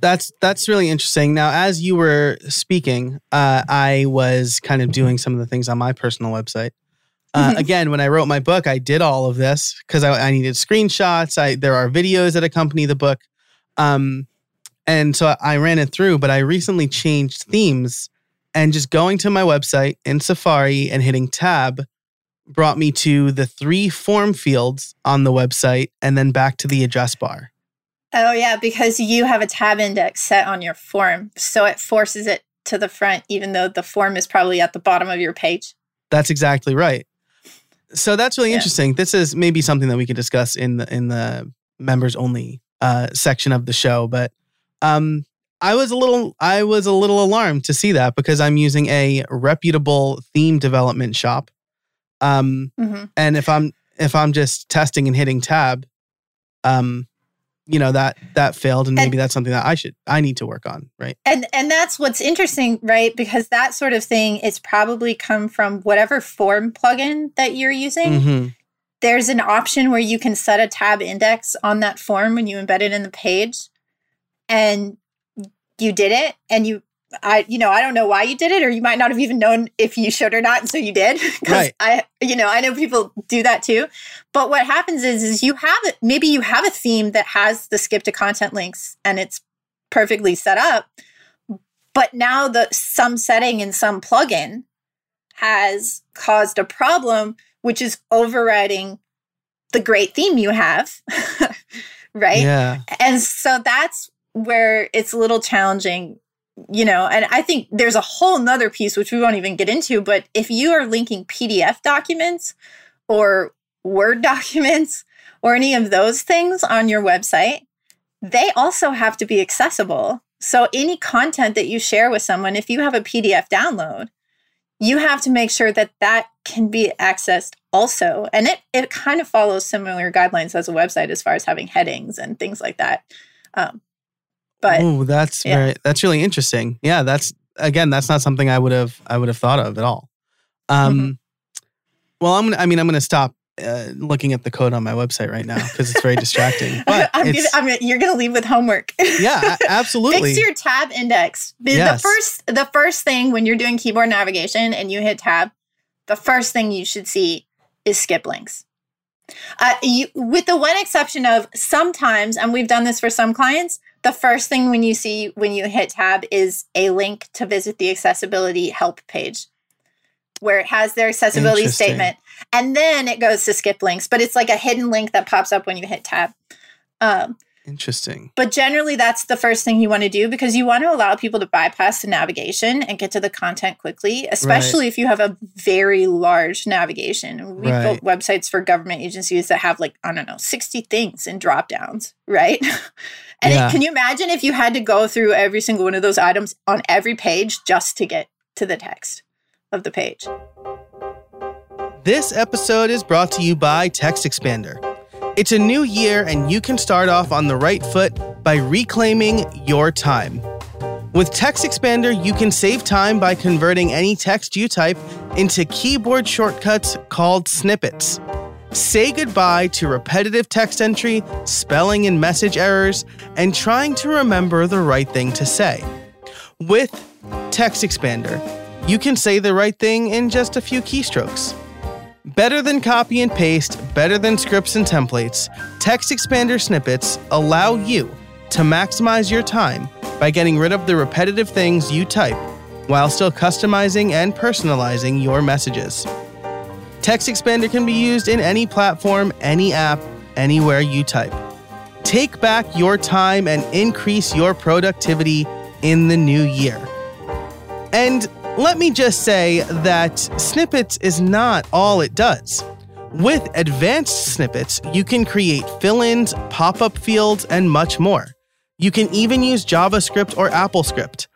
That's that's really interesting. Now, as you were speaking, uh, I was kind of doing some of the things on my personal website. Uh, mm-hmm. Again, when I wrote my book, I did all of this because I, I, needed screenshots. I there are videos that accompany the book, um, and so I ran it through. But I recently changed themes, and just going to my website in Safari and hitting Tab brought me to the three form fields on the website, and then back to the address bar. Oh, yeah, because you have a tab index set on your form. So it forces it to the front, even though the form is probably at the bottom of your page. That's exactly right. So that's really yeah. interesting. This is maybe something that we could discuss in the in the members only uh, section of the show. But um, I was a little I was a little alarmed to see that because I'm using a reputable theme development shop. Um, mm-hmm. and if I'm if I'm just testing and hitting tab, um, you know that that failed and maybe that's something that i should i need to work on right and and that's what's interesting right because that sort of thing is probably come from whatever form plugin that you're using mm-hmm. there's an option where you can set a tab index on that form when you embed it in the page and you did it and you I, you know, I don't know why you did it, or you might not have even known if you should or not, and so you did. right. I, you know, I know people do that too. But what happens is, is you have it. Maybe you have a theme that has the skip to content links, and it's perfectly set up. But now the some setting in some plugin has caused a problem, which is overriding the great theme you have. right. Yeah. And so that's where it's a little challenging you know, and I think there's a whole nother piece which we won't even get into, but if you are linking PDF documents or Word documents or any of those things on your website, they also have to be accessible. So any content that you share with someone, if you have a PDF download, you have to make sure that that can be accessed also. And it, it kind of follows similar guidelines as a website as far as having headings and things like that. Um, but oh, that's yeah. very that's really interesting. Yeah, that's again, that's not something I would have I would have thought of at all. Um, mm-hmm. well, I'm gonna. I mean, I'm gonna stop uh, looking at the code on my website right now because it's very distracting. But I'm gonna, I'm gonna, you're going to leave with homework. yeah, absolutely. Fix your tab index. The, yes. the first the first thing when you're doing keyboard navigation and you hit tab, the first thing you should see is skip links. Uh, you, with the one exception of sometimes, and we've done this for some clients, the first thing when you see when you hit tab is a link to visit the accessibility help page where it has their accessibility statement. And then it goes to skip links but it's like a hidden link that pops up when you hit tab. Um, interesting but generally that's the first thing you want to do because you want to allow people to bypass the navigation and get to the content quickly especially right. if you have a very large navigation we've right. built websites for government agencies that have like i don't know 60 things in drop downs right And yeah. it, can you imagine if you had to go through every single one of those items on every page just to get to the text of the page? This episode is brought to you by Text Expander. It's a new year, and you can start off on the right foot by reclaiming your time. With Text Expander, you can save time by converting any text you type into keyboard shortcuts called snippets. Say goodbye to repetitive text entry, spelling and message errors, and trying to remember the right thing to say. With Text Expander, you can say the right thing in just a few keystrokes. Better than copy and paste, better than scripts and templates, Text Expander snippets allow you to maximize your time by getting rid of the repetitive things you type while still customizing and personalizing your messages. Text Expander can be used in any platform, any app, anywhere you type. Take back your time and increase your productivity in the new year. And let me just say that Snippets is not all it does. With advanced snippets, you can create fill ins, pop up fields, and much more. You can even use JavaScript or AppleScript.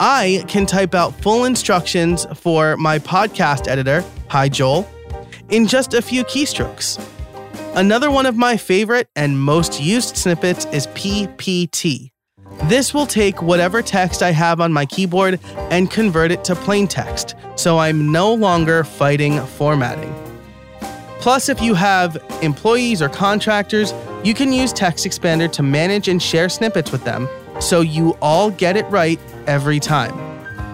I can type out full instructions for my podcast editor, Hi Joel, in just a few keystrokes. Another one of my favorite and most used snippets is PPT. This will take whatever text I have on my keyboard and convert it to plain text, so I'm no longer fighting formatting. Plus, if you have employees or contractors, you can use Text Expander to manage and share snippets with them so you all get it right every time.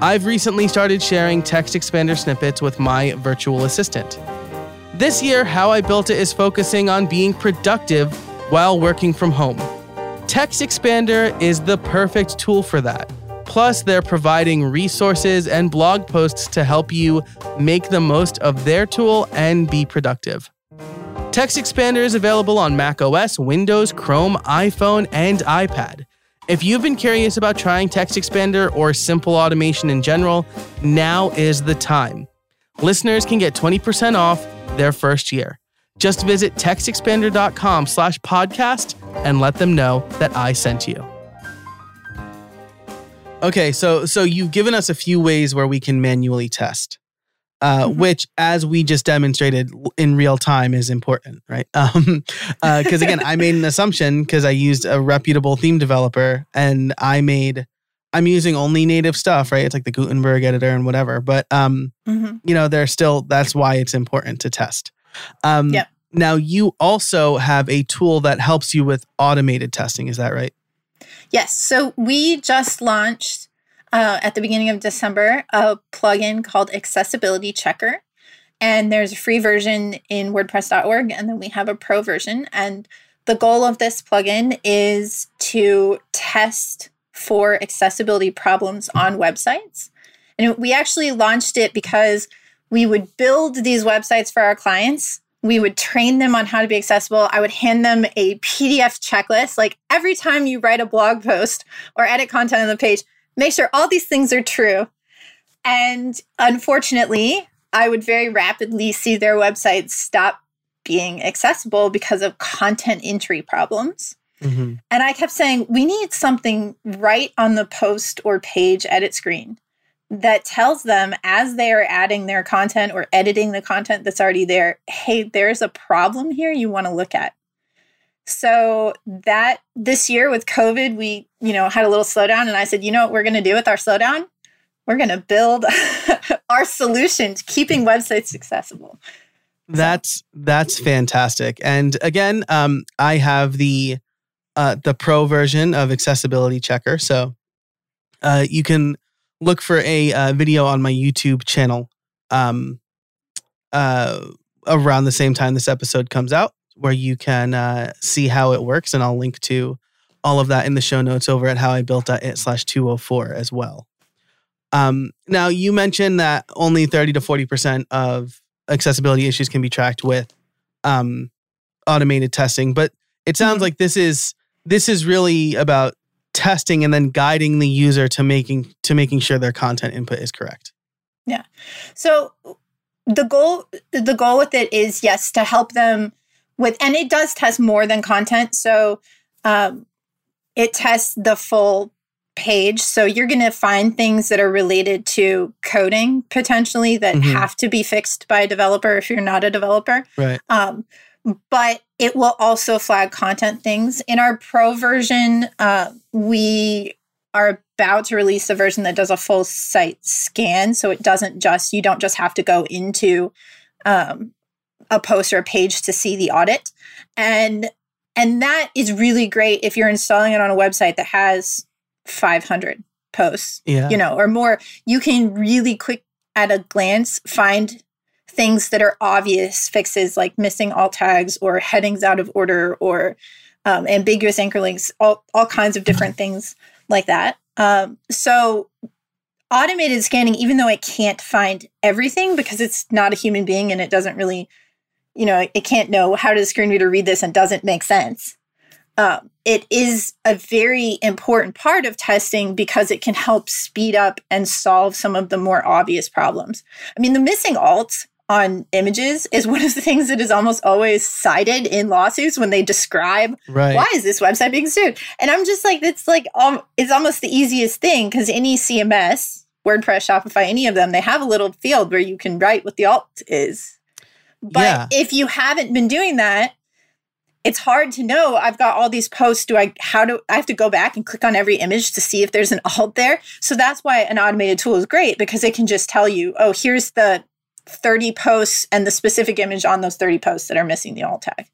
I've recently started sharing Text Expander snippets with my virtual assistant. This year, How I Built It is focusing on being productive while working from home. TextExpander is the perfect tool for that. Plus, they're providing resources and blog posts to help you make the most of their tool and be productive. Text Expander is available on Mac OS, Windows, Chrome, iPhone, and iPad. If you've been curious about trying Text Expander or simple automation in general, now is the time. Listeners can get 20% off their first year. Just visit textexpander.com slash podcast and let them know that I sent you. Okay, so so you've given us a few ways where we can manually test, uh, mm-hmm. which, as we just demonstrated in real time, is important, right? Because um, uh, again, I made an assumption because I used a reputable theme developer, and I made I'm using only native stuff, right? It's like the Gutenberg editor and whatever, but um, mm-hmm. you know, there's still that's why it's important to test. Um, yeah. Now you also have a tool that helps you with automated testing. Is that right? Yes. So we just launched uh, at the beginning of December a plugin called Accessibility Checker. And there's a free version in WordPress.org, and then we have a pro version. And the goal of this plugin is to test for accessibility problems on websites. And we actually launched it because we would build these websites for our clients we would train them on how to be accessible. I would hand them a PDF checklist. Like every time you write a blog post or edit content on the page, make sure all these things are true. And unfortunately, I would very rapidly see their websites stop being accessible because of content entry problems. Mm-hmm. And I kept saying, we need something right on the post or page edit screen that tells them as they are adding their content or editing the content that's already there, hey, there's a problem here you want to look at. So that this year with COVID, we, you know, had a little slowdown and I said, you know what we're going to do with our slowdown? We're going to build our solution to keeping websites accessible. That's that's fantastic. And again, um, I have the uh, the pro version of accessibility checker. So uh, you can look for a uh, video on my YouTube channel um, uh, around the same time this episode comes out, where you can uh, see how it works, and I'll link to all of that in the show notes over at howibuilt.it slash 204 as well. Um, now, you mentioned that only 30 to 40% of accessibility issues can be tracked with um, automated testing, but it sounds mm-hmm. like this is this is really about testing and then guiding the user to making to making sure their content input is correct. Yeah. So the goal the goal with it is yes to help them with and it does test more than content. So um, it tests the full page. So you're going to find things that are related to coding potentially that mm-hmm. have to be fixed by a developer if you're not a developer. Right. Um, but it will also flag content things. In our pro version, uh, we are about to release a version that does a full site scan. So it doesn't just, you don't just have to go into um, a post or a page to see the audit. And and that is really great if you're installing it on a website that has 500 posts, yeah. you know, or more. You can really quick at a glance find things that are obvious fixes like missing alt tags or headings out of order or um, ambiguous anchor links, all, all kinds of different things like that. Um, so automated scanning, even though it can't find everything because it's not a human being and it doesn't really, you know, it can't know how does a screen reader read this and doesn't make sense. Um, it is a very important part of testing because it can help speed up and solve some of the more obvious problems. I mean, the missing alts on images is one of the things that is almost always cited in lawsuits when they describe Right. why is this website being sued? And I'm just like, it's like, um, it's almost the easiest thing because any CMS, WordPress, Shopify, any of them, they have a little field where you can write what the alt is. But Yeah. if you haven't been doing that, it's hard to know. I've got all these posts. Do I, how do I have to go back and click on every image to see if there's an alt there? So that's why an automated tool is great because it can just tell you, oh, here's the 30 posts and the specific image on those 30 posts that are missing the alt tag.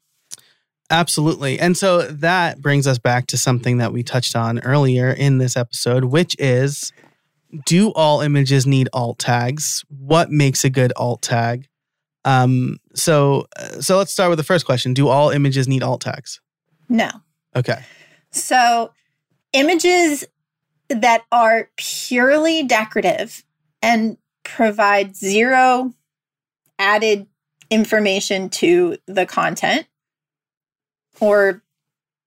Absolutely. And so that brings us back to something that we touched on earlier in this episode, which is do all images need alt tags? What makes a good alt tag? Um, so uh, so let's start with the first question. Do all images need alt tags? No. Okay. So, images that are purely decorative and provide zero added information to the content or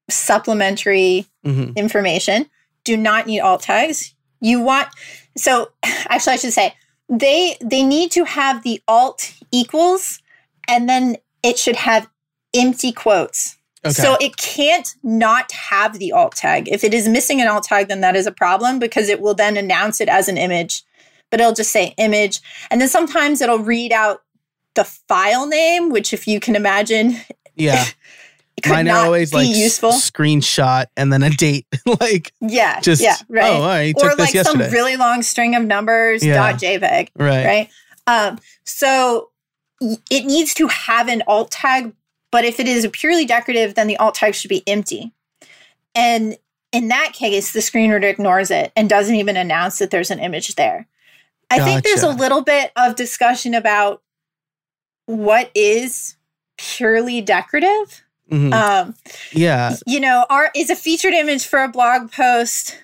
supplementary hmm information do not need alt tags. You want so actually I should say they they need to have the alt equals and then it should have empty quotes. Okay. So it can't not have the alt tag. If it is missing an alt tag, then that is a problem because it will then announce it as an image, but it'll just say image. And then sometimes it'll read out the file name, which if you can imagine, yeah. Mine not are always be like useful. screenshot and then a date. like yeah. just yeah. Right. oh, right, or like yesterday. some really long string of numbers Yeah. dot JPEG. right. right? Um, so it needs to have an alt tag, but if it is purely decorative, then the alt tag should be empty. And in that case, the screen reader ignores it and doesn't even announce that there's an image there. I think there's a little bit of discussion about what is purely decorative. Mhm. Um, yeah. you know, are is a featured image for a blog post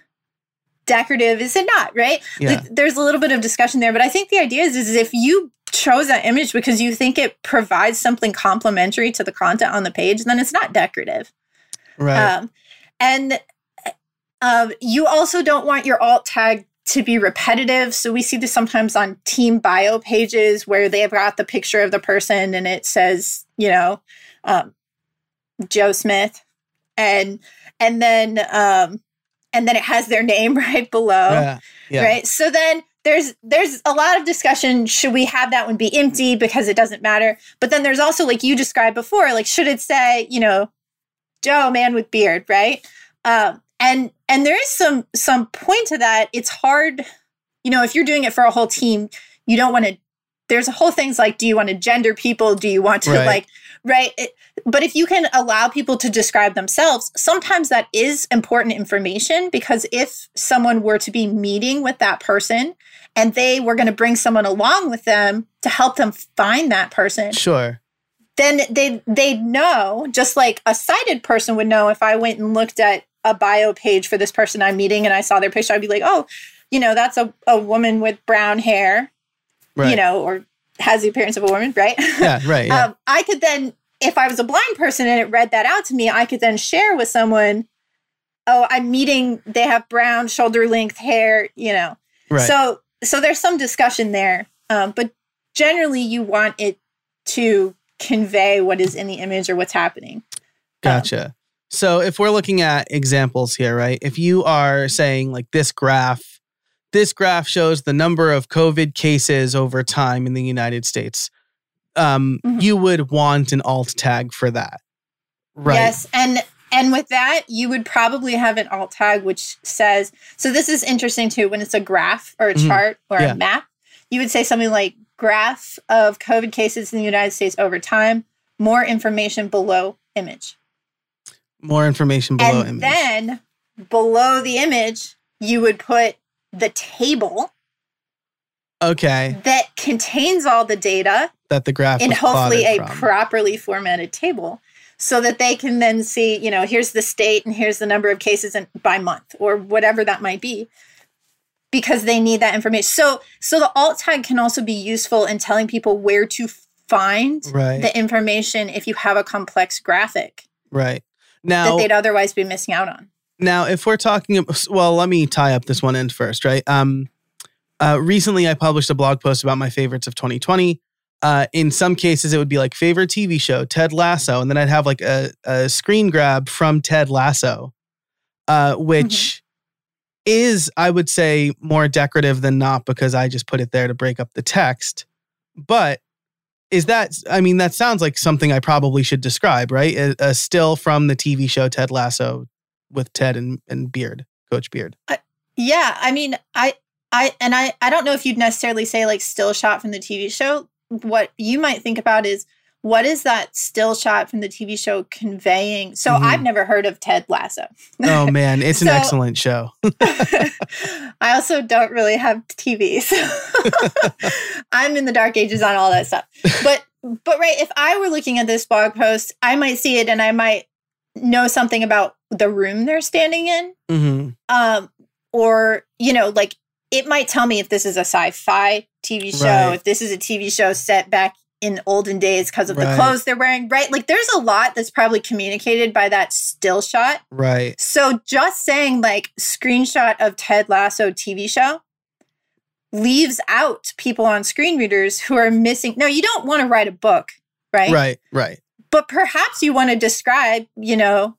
decorative? Is it not? Right? Yeah. Like, there's a little bit of discussion there, but I think the idea is, is if you chose that image because you think it provides something complementary to the content on the page, then it's not decorative. Right. Um, and um, you also don't want your alt tag to be repetitive. So we see this sometimes on team bio pages where they've got the picture of the person and it says, you know, um, Joe Smith, and and then um, and then it has their name right below yeah. Yeah. right so then there's there's a lot of discussion should we have that one be empty because it doesn't matter but then there's also like you described before like should it say you know joe man with beard right um and and there is some some point to that it's hard you know if you're doing it for a whole team you don't want to there's a whole things like do you want to gender people do you want to Right. like right It- but if you can allow people to describe themselves sometimes that is important information because if someone were to be meeting with that person and they were going to bring someone along with them to help them find that person Sure. then they they'd know just like a sighted person would know if i went and looked at a bio page for this person i'm meeting and i saw their picture i'd be like oh you know that's a, a woman with brown hair Right. you know or has the appearance of a woman right Yeah. Right. Yeah. um, I could then, if I was a blind person and it read that out to me, I could then share with someone, oh, I'm meeting, they have brown shoulder length hair, you know. right. So, so there's some discussion there. Um, but generally, you want it to convey what is in the image or what's happening. Gotcha. So if we're looking at examples here, right? If you are saying like this graph, this graph shows the number of COVID cases over time in the United States. Um, Mhm. you would want an alt tag for that. Right. Yes, and and with that, you would probably have an alt tag which says. So this is interesting too. When it's a graph or a Mhm. chart or Yeah. a map, you would say something like graph of COVID cases in the United States over time. More information below image, More information below and image. then below the image, you would put the table okay. that contains all the data That the graph in was hopefully a from. properly formatted table so that they can then see, you know, here's the state and here's the number of cases in, by month or whatever that might be because they need that information. So so the alt tag can also be useful in telling people where to find right. the information if you have a complex graphic right. That they'd otherwise be missing out on. Now, if we're talking, well, let me tie up this one end first, right? Um, uh, recently, I published a blog post about my favorites of 2020. Uh, in some cases, it would be like favorite TV show, Ted Lasso, and then I'd have like a, a screen grab from Ted Lasso, uh, which is, I would say, more decorative than not because I just put it there to break up the text. But is that, I mean, that sounds like something I probably should describe, right? A, a still from the TV show Ted Lasso with Ted and, and Beard, Coach Beard. Yeah, I mean, I I and I I don't know if you'd necessarily say like still shot from the TV show. What you might think about is what is that still shot from the TV show conveying? So Mhm. I've never heard of Ted Lasso. Oh man, it's an excellent show. I also don't really have TV, so I'm in the dark ages on all that stuff. But but right, if I were looking at this blog post, I might see it and I might know something about the room they're standing in. hmm Um, or you know, like it might tell me if this is a sci-fi TV show, Right. if this is a TV show set back in olden days because of the clothes they're wearing, right? Like there's a lot that's probably communicated by that still shot. Right. So just saying like screenshot of Ted Lasso TV show leaves out people on screen readers who are missing. No, you don't want to write a book, right? Right. Right. But perhaps you want to describe, you know,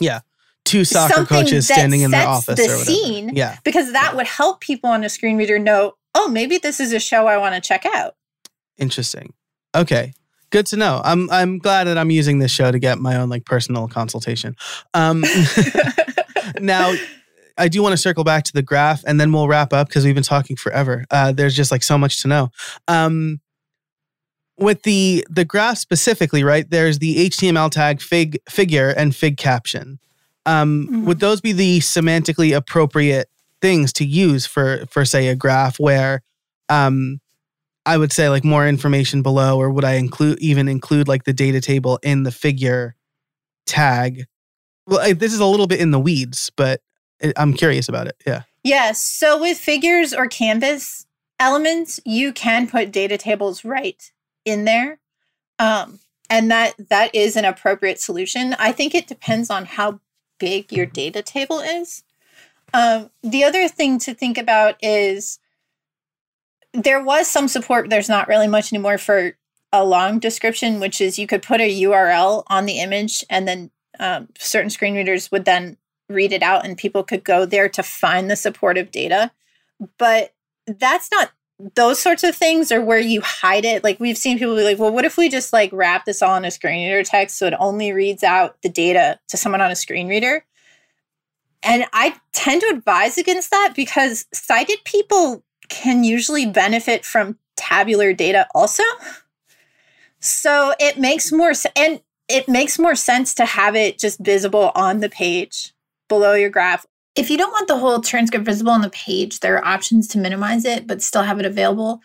yeah, Two soccer Something coaches that standing in their office the scene. Yeah. because that Yeah. would help people on a screen reader know, oh, maybe this is a show I want to check out. Interesting. Okay. Good to know. I'm I'm glad that I'm using this show to get my own like personal consultation. Um now I do want to circle back to the graph and then we'll wrap up because we've been talking forever. Uh, there's just like so much to know. Um, with the the graph specifically, right? There's the HTML tag fig figure and fig caption. Um, Mhm. Would those be the semantically appropriate things to use for for say a graph where um, I would say like more information below, or would I include even include like the data table in the figure tag? Well, I, this is a little bit in the weeds, but I'm curious about it. Yeah. Yes. So with figures or canvas elements, you can put data tables right in there. Um, and that that is an appropriate solution. I think it depends on how big your data table is. Um, the other thing to think about is there was some support, there's not really much anymore for a long description, which is you could put a URL on the image and then um, certain screen readers would then read it out and people could go there to find the supportive data. But that's not those sorts of things are where you hide it. Like we've seen people be like, well, what if we just like wrap this all in a screen reader text so it only reads out the data to someone on a screen reader? And I tend to advise against that because sighted people can usually benefit from tabular data also. So it makes more and it makes more sense to have it just visible on the page below your graph. If you don't want the whole transcript visible on the page, there are options to minimize it but still have it available.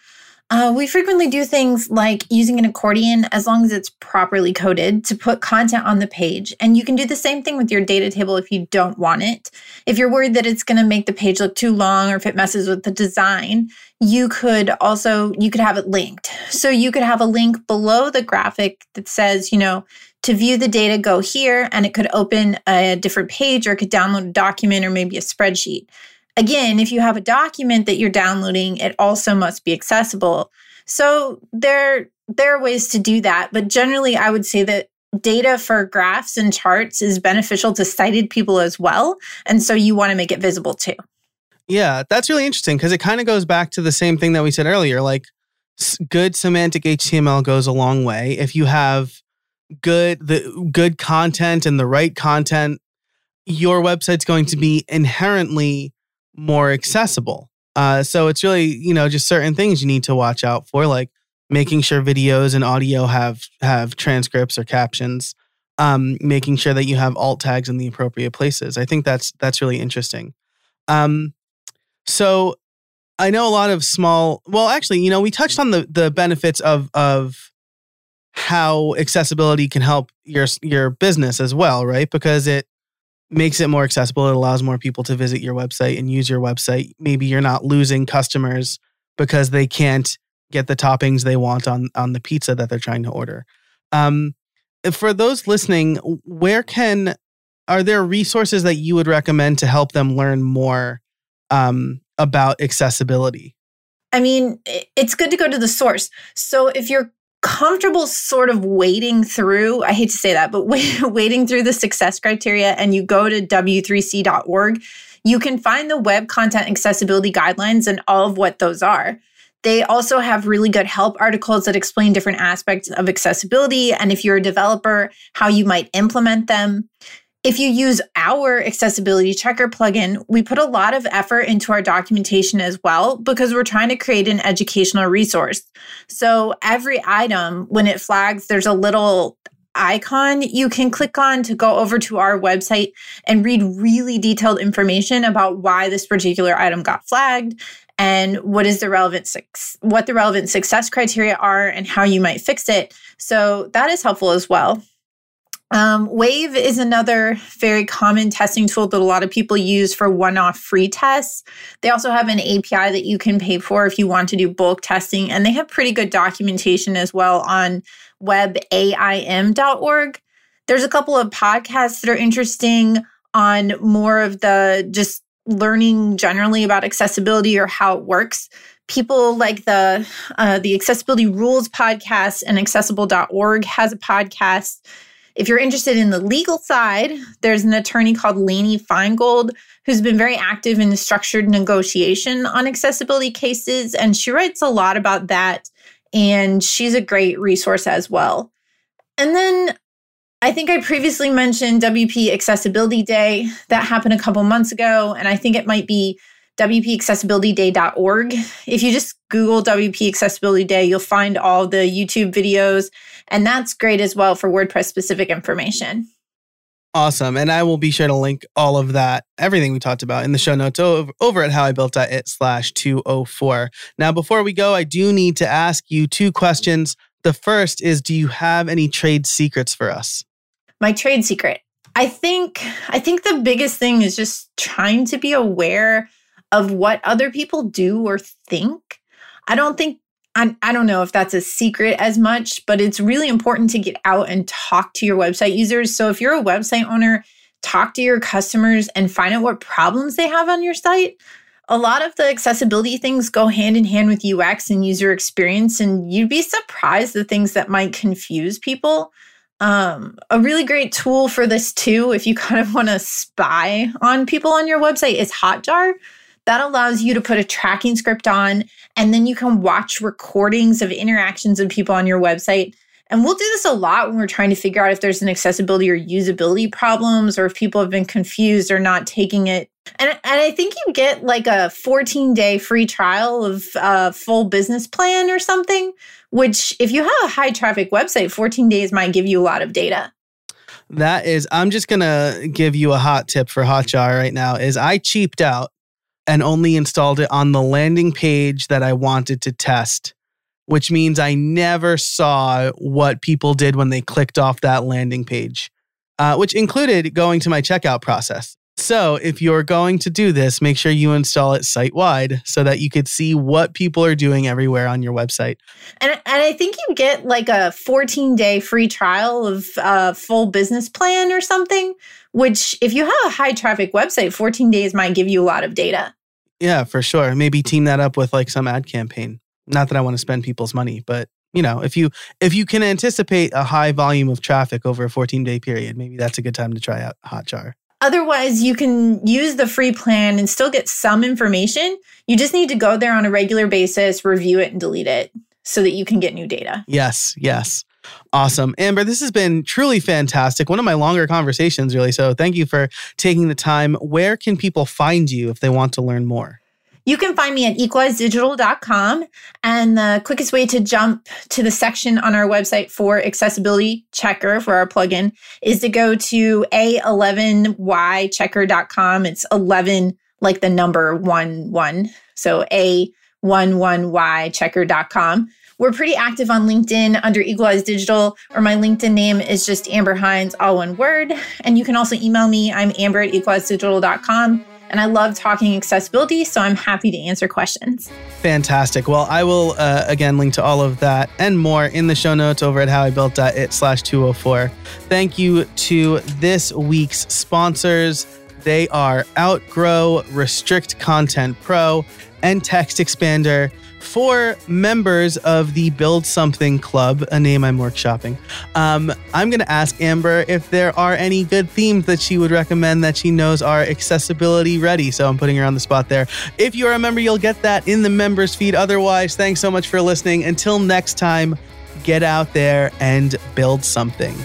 Uh, we frequently do things like using an accordion as long as it's properly coded to put content on the page. And you can do the same thing with your data table if you don't want it. If you're worried that it's going to make the page look too long or if it messes with the design, you could also you could have it linked. So you could have a link below the graphic that says, you know, to view the data, go here, and it could open a different page or it could download a document or maybe a spreadsheet. Again, if you have a document that you're downloading, it also must be accessible. So there, there are ways to do that. But generally, I would say that data for graphs and charts is beneficial to sighted people as well. And so you want to make it visible too. Yeah, that's really interesting because it kind of goes back to the same thing that we said earlier. Like, good semantic HTML goes a long way. If you have good the good content and the right content, your website's going to be inherently more accessible. Uh, so it's really you know just certain things you need to watch out for, like making sure videos and audio have have transcripts or captions. Um, making sure that you have alt tags in the appropriate places. I think that's that's really interesting. Um, so I know a lot of small well actually, you know, we touched on the the benefits of of how accessibility can help your your business as well, right? Because it makes it more accessible, it allows more people to visit your website and use your website. Maybe you're not losing customers because they can't get the toppings they want on on the pizza that they're trying to order. Um for those listening, where can are there resources that you would recommend to help them learn more um, about accessibility? I mean, it's good to go to the source. So if you're comfortable sort of wading through, I hate to say that, but wading through the success criteria and you go to w3c.org, you can find the web content accessibility guidelines and all of what those are. They also have really good help articles that explain different aspects of accessibility and if you're a developer, how you might implement them. If you use our accessibility checker plugin, we put a lot of effort into our documentation as well because we're trying to create an educational resource. So every item, when it flags, there's a little icon you can click on to go over to our website and read really detailed information about why this particular item got flagged and what is the relevant what the relevant success criteria are and how you might fix it. So that is helpful as well. Um, Wave is another very common testing tool that a lot of people use for one off free tests. They also have an API that you can pay for if you want to do bulk testing, and they have pretty good documentation as well on webaim.org. There's a couple of podcasts that are interesting on more of the just learning generally about accessibility or how it works. People like the uh, the Accessibility Rules podcast and accessible.org has a podcast if you're interested in the legal side, there's an attorney called Lainey Feingold who's been very active in structured negotiation on accessibility cases. And she writes a lot about that. And she's a great resource as well. And then I think I previously mentioned WP Accessibility Day that happened a couple months ago. And I think it might be WPAccessibilityDay.org. If you just Google WP Accessibility Day, you'll find all the YouTube videos, and that's great as well for WordPress specific information. Awesome. And I will be sure to link all of that, everything we talked about in the show notes over, over at howibuilt.it slash 204. Now, before we go, I do need to ask you two questions. The first is Do you have any trade secrets for us? My trade secret. I think I think the biggest thing is just trying to be aware of what other people do or think. I don't think I, I don't know if that's a secret as much, but it's really important to get out and talk to your website users. So if you're a website owner, talk to your customers and find out what problems they have on your site. A lot of the accessibility things go hand in hand with UX and user experience, and you'd be surprised the things that might confuse people. Um, a really great tool for this too, if you kind of want to spy on people on your website, is Hotjar. That allows you to put a tracking script on, and then you can watch recordings of interactions of people on your website. And we'll do this a lot when we're trying to figure out if there's an accessibility or usability problems or if people have been confused or not taking it. And, and I think you get like a 14 day free trial of a full business plan or something, which, if you have a high traffic website, 14 days might give you a lot of data. That is, I'm just going to give you a hot tip for Hotjar right now is I cheaped out and only installed it on the landing page that I wanted to test, which means I never saw what people did when they clicked off that landing page, uh, which included going to my checkout process. So, if you're going to do this, make sure you install it site wide so that you could see what people are doing everywhere on your website. And, and I think you get like a 14 day free trial of a full business plan or something, which, if you have a high traffic website, 14 days might give you a lot of data. Yeah, for sure. Maybe mm. team that up with like some ad campaign. Not that I want to spend people's money, but you know, if you if you can anticipate a high volume of traffic over a 14 day period, maybe that's a good time to try out Hotjar. Otherwise, you can use the free plan and still get some information. You just need to go there on a regular basis, review it, and delete it so that you can get new data. Yes, yes. Awesome. Amber, this has been truly fantastic. One of my longer conversations, really. So thank you for taking the time. Where can people find you if they want to learn more? You can find me at equalizedigital.com. And the quickest way to jump to the section on our website for accessibility checker for our plugin is to go to a11ychecker.com. It's 11 like the number 1 1. So a11ychecker.com. We're pretty active on LinkedIn under Equalize Digital, or my LinkedIn name is just Amber Hinds, all one word. And you can also email me. I'm amber at equalizedigital.com. And I love talking accessibility, so I'm happy to answer questions. Fantastic. Well, I will uh, again link to all of that and more in the show notes over at howibuilt.it slash 204. Thank you to this week's sponsors. They are Outgrow, Restrict Content Pro, and Text Expander. For members of the Build Something Club, a name I'm workshopping, um, I'm going to ask Amber if there are any good themes that she would recommend that she knows are accessibility ready. So I'm putting her on the spot there. If you're a member, you'll get that in the members feed. Otherwise, thanks so much for listening. Until next time, get out there and build something.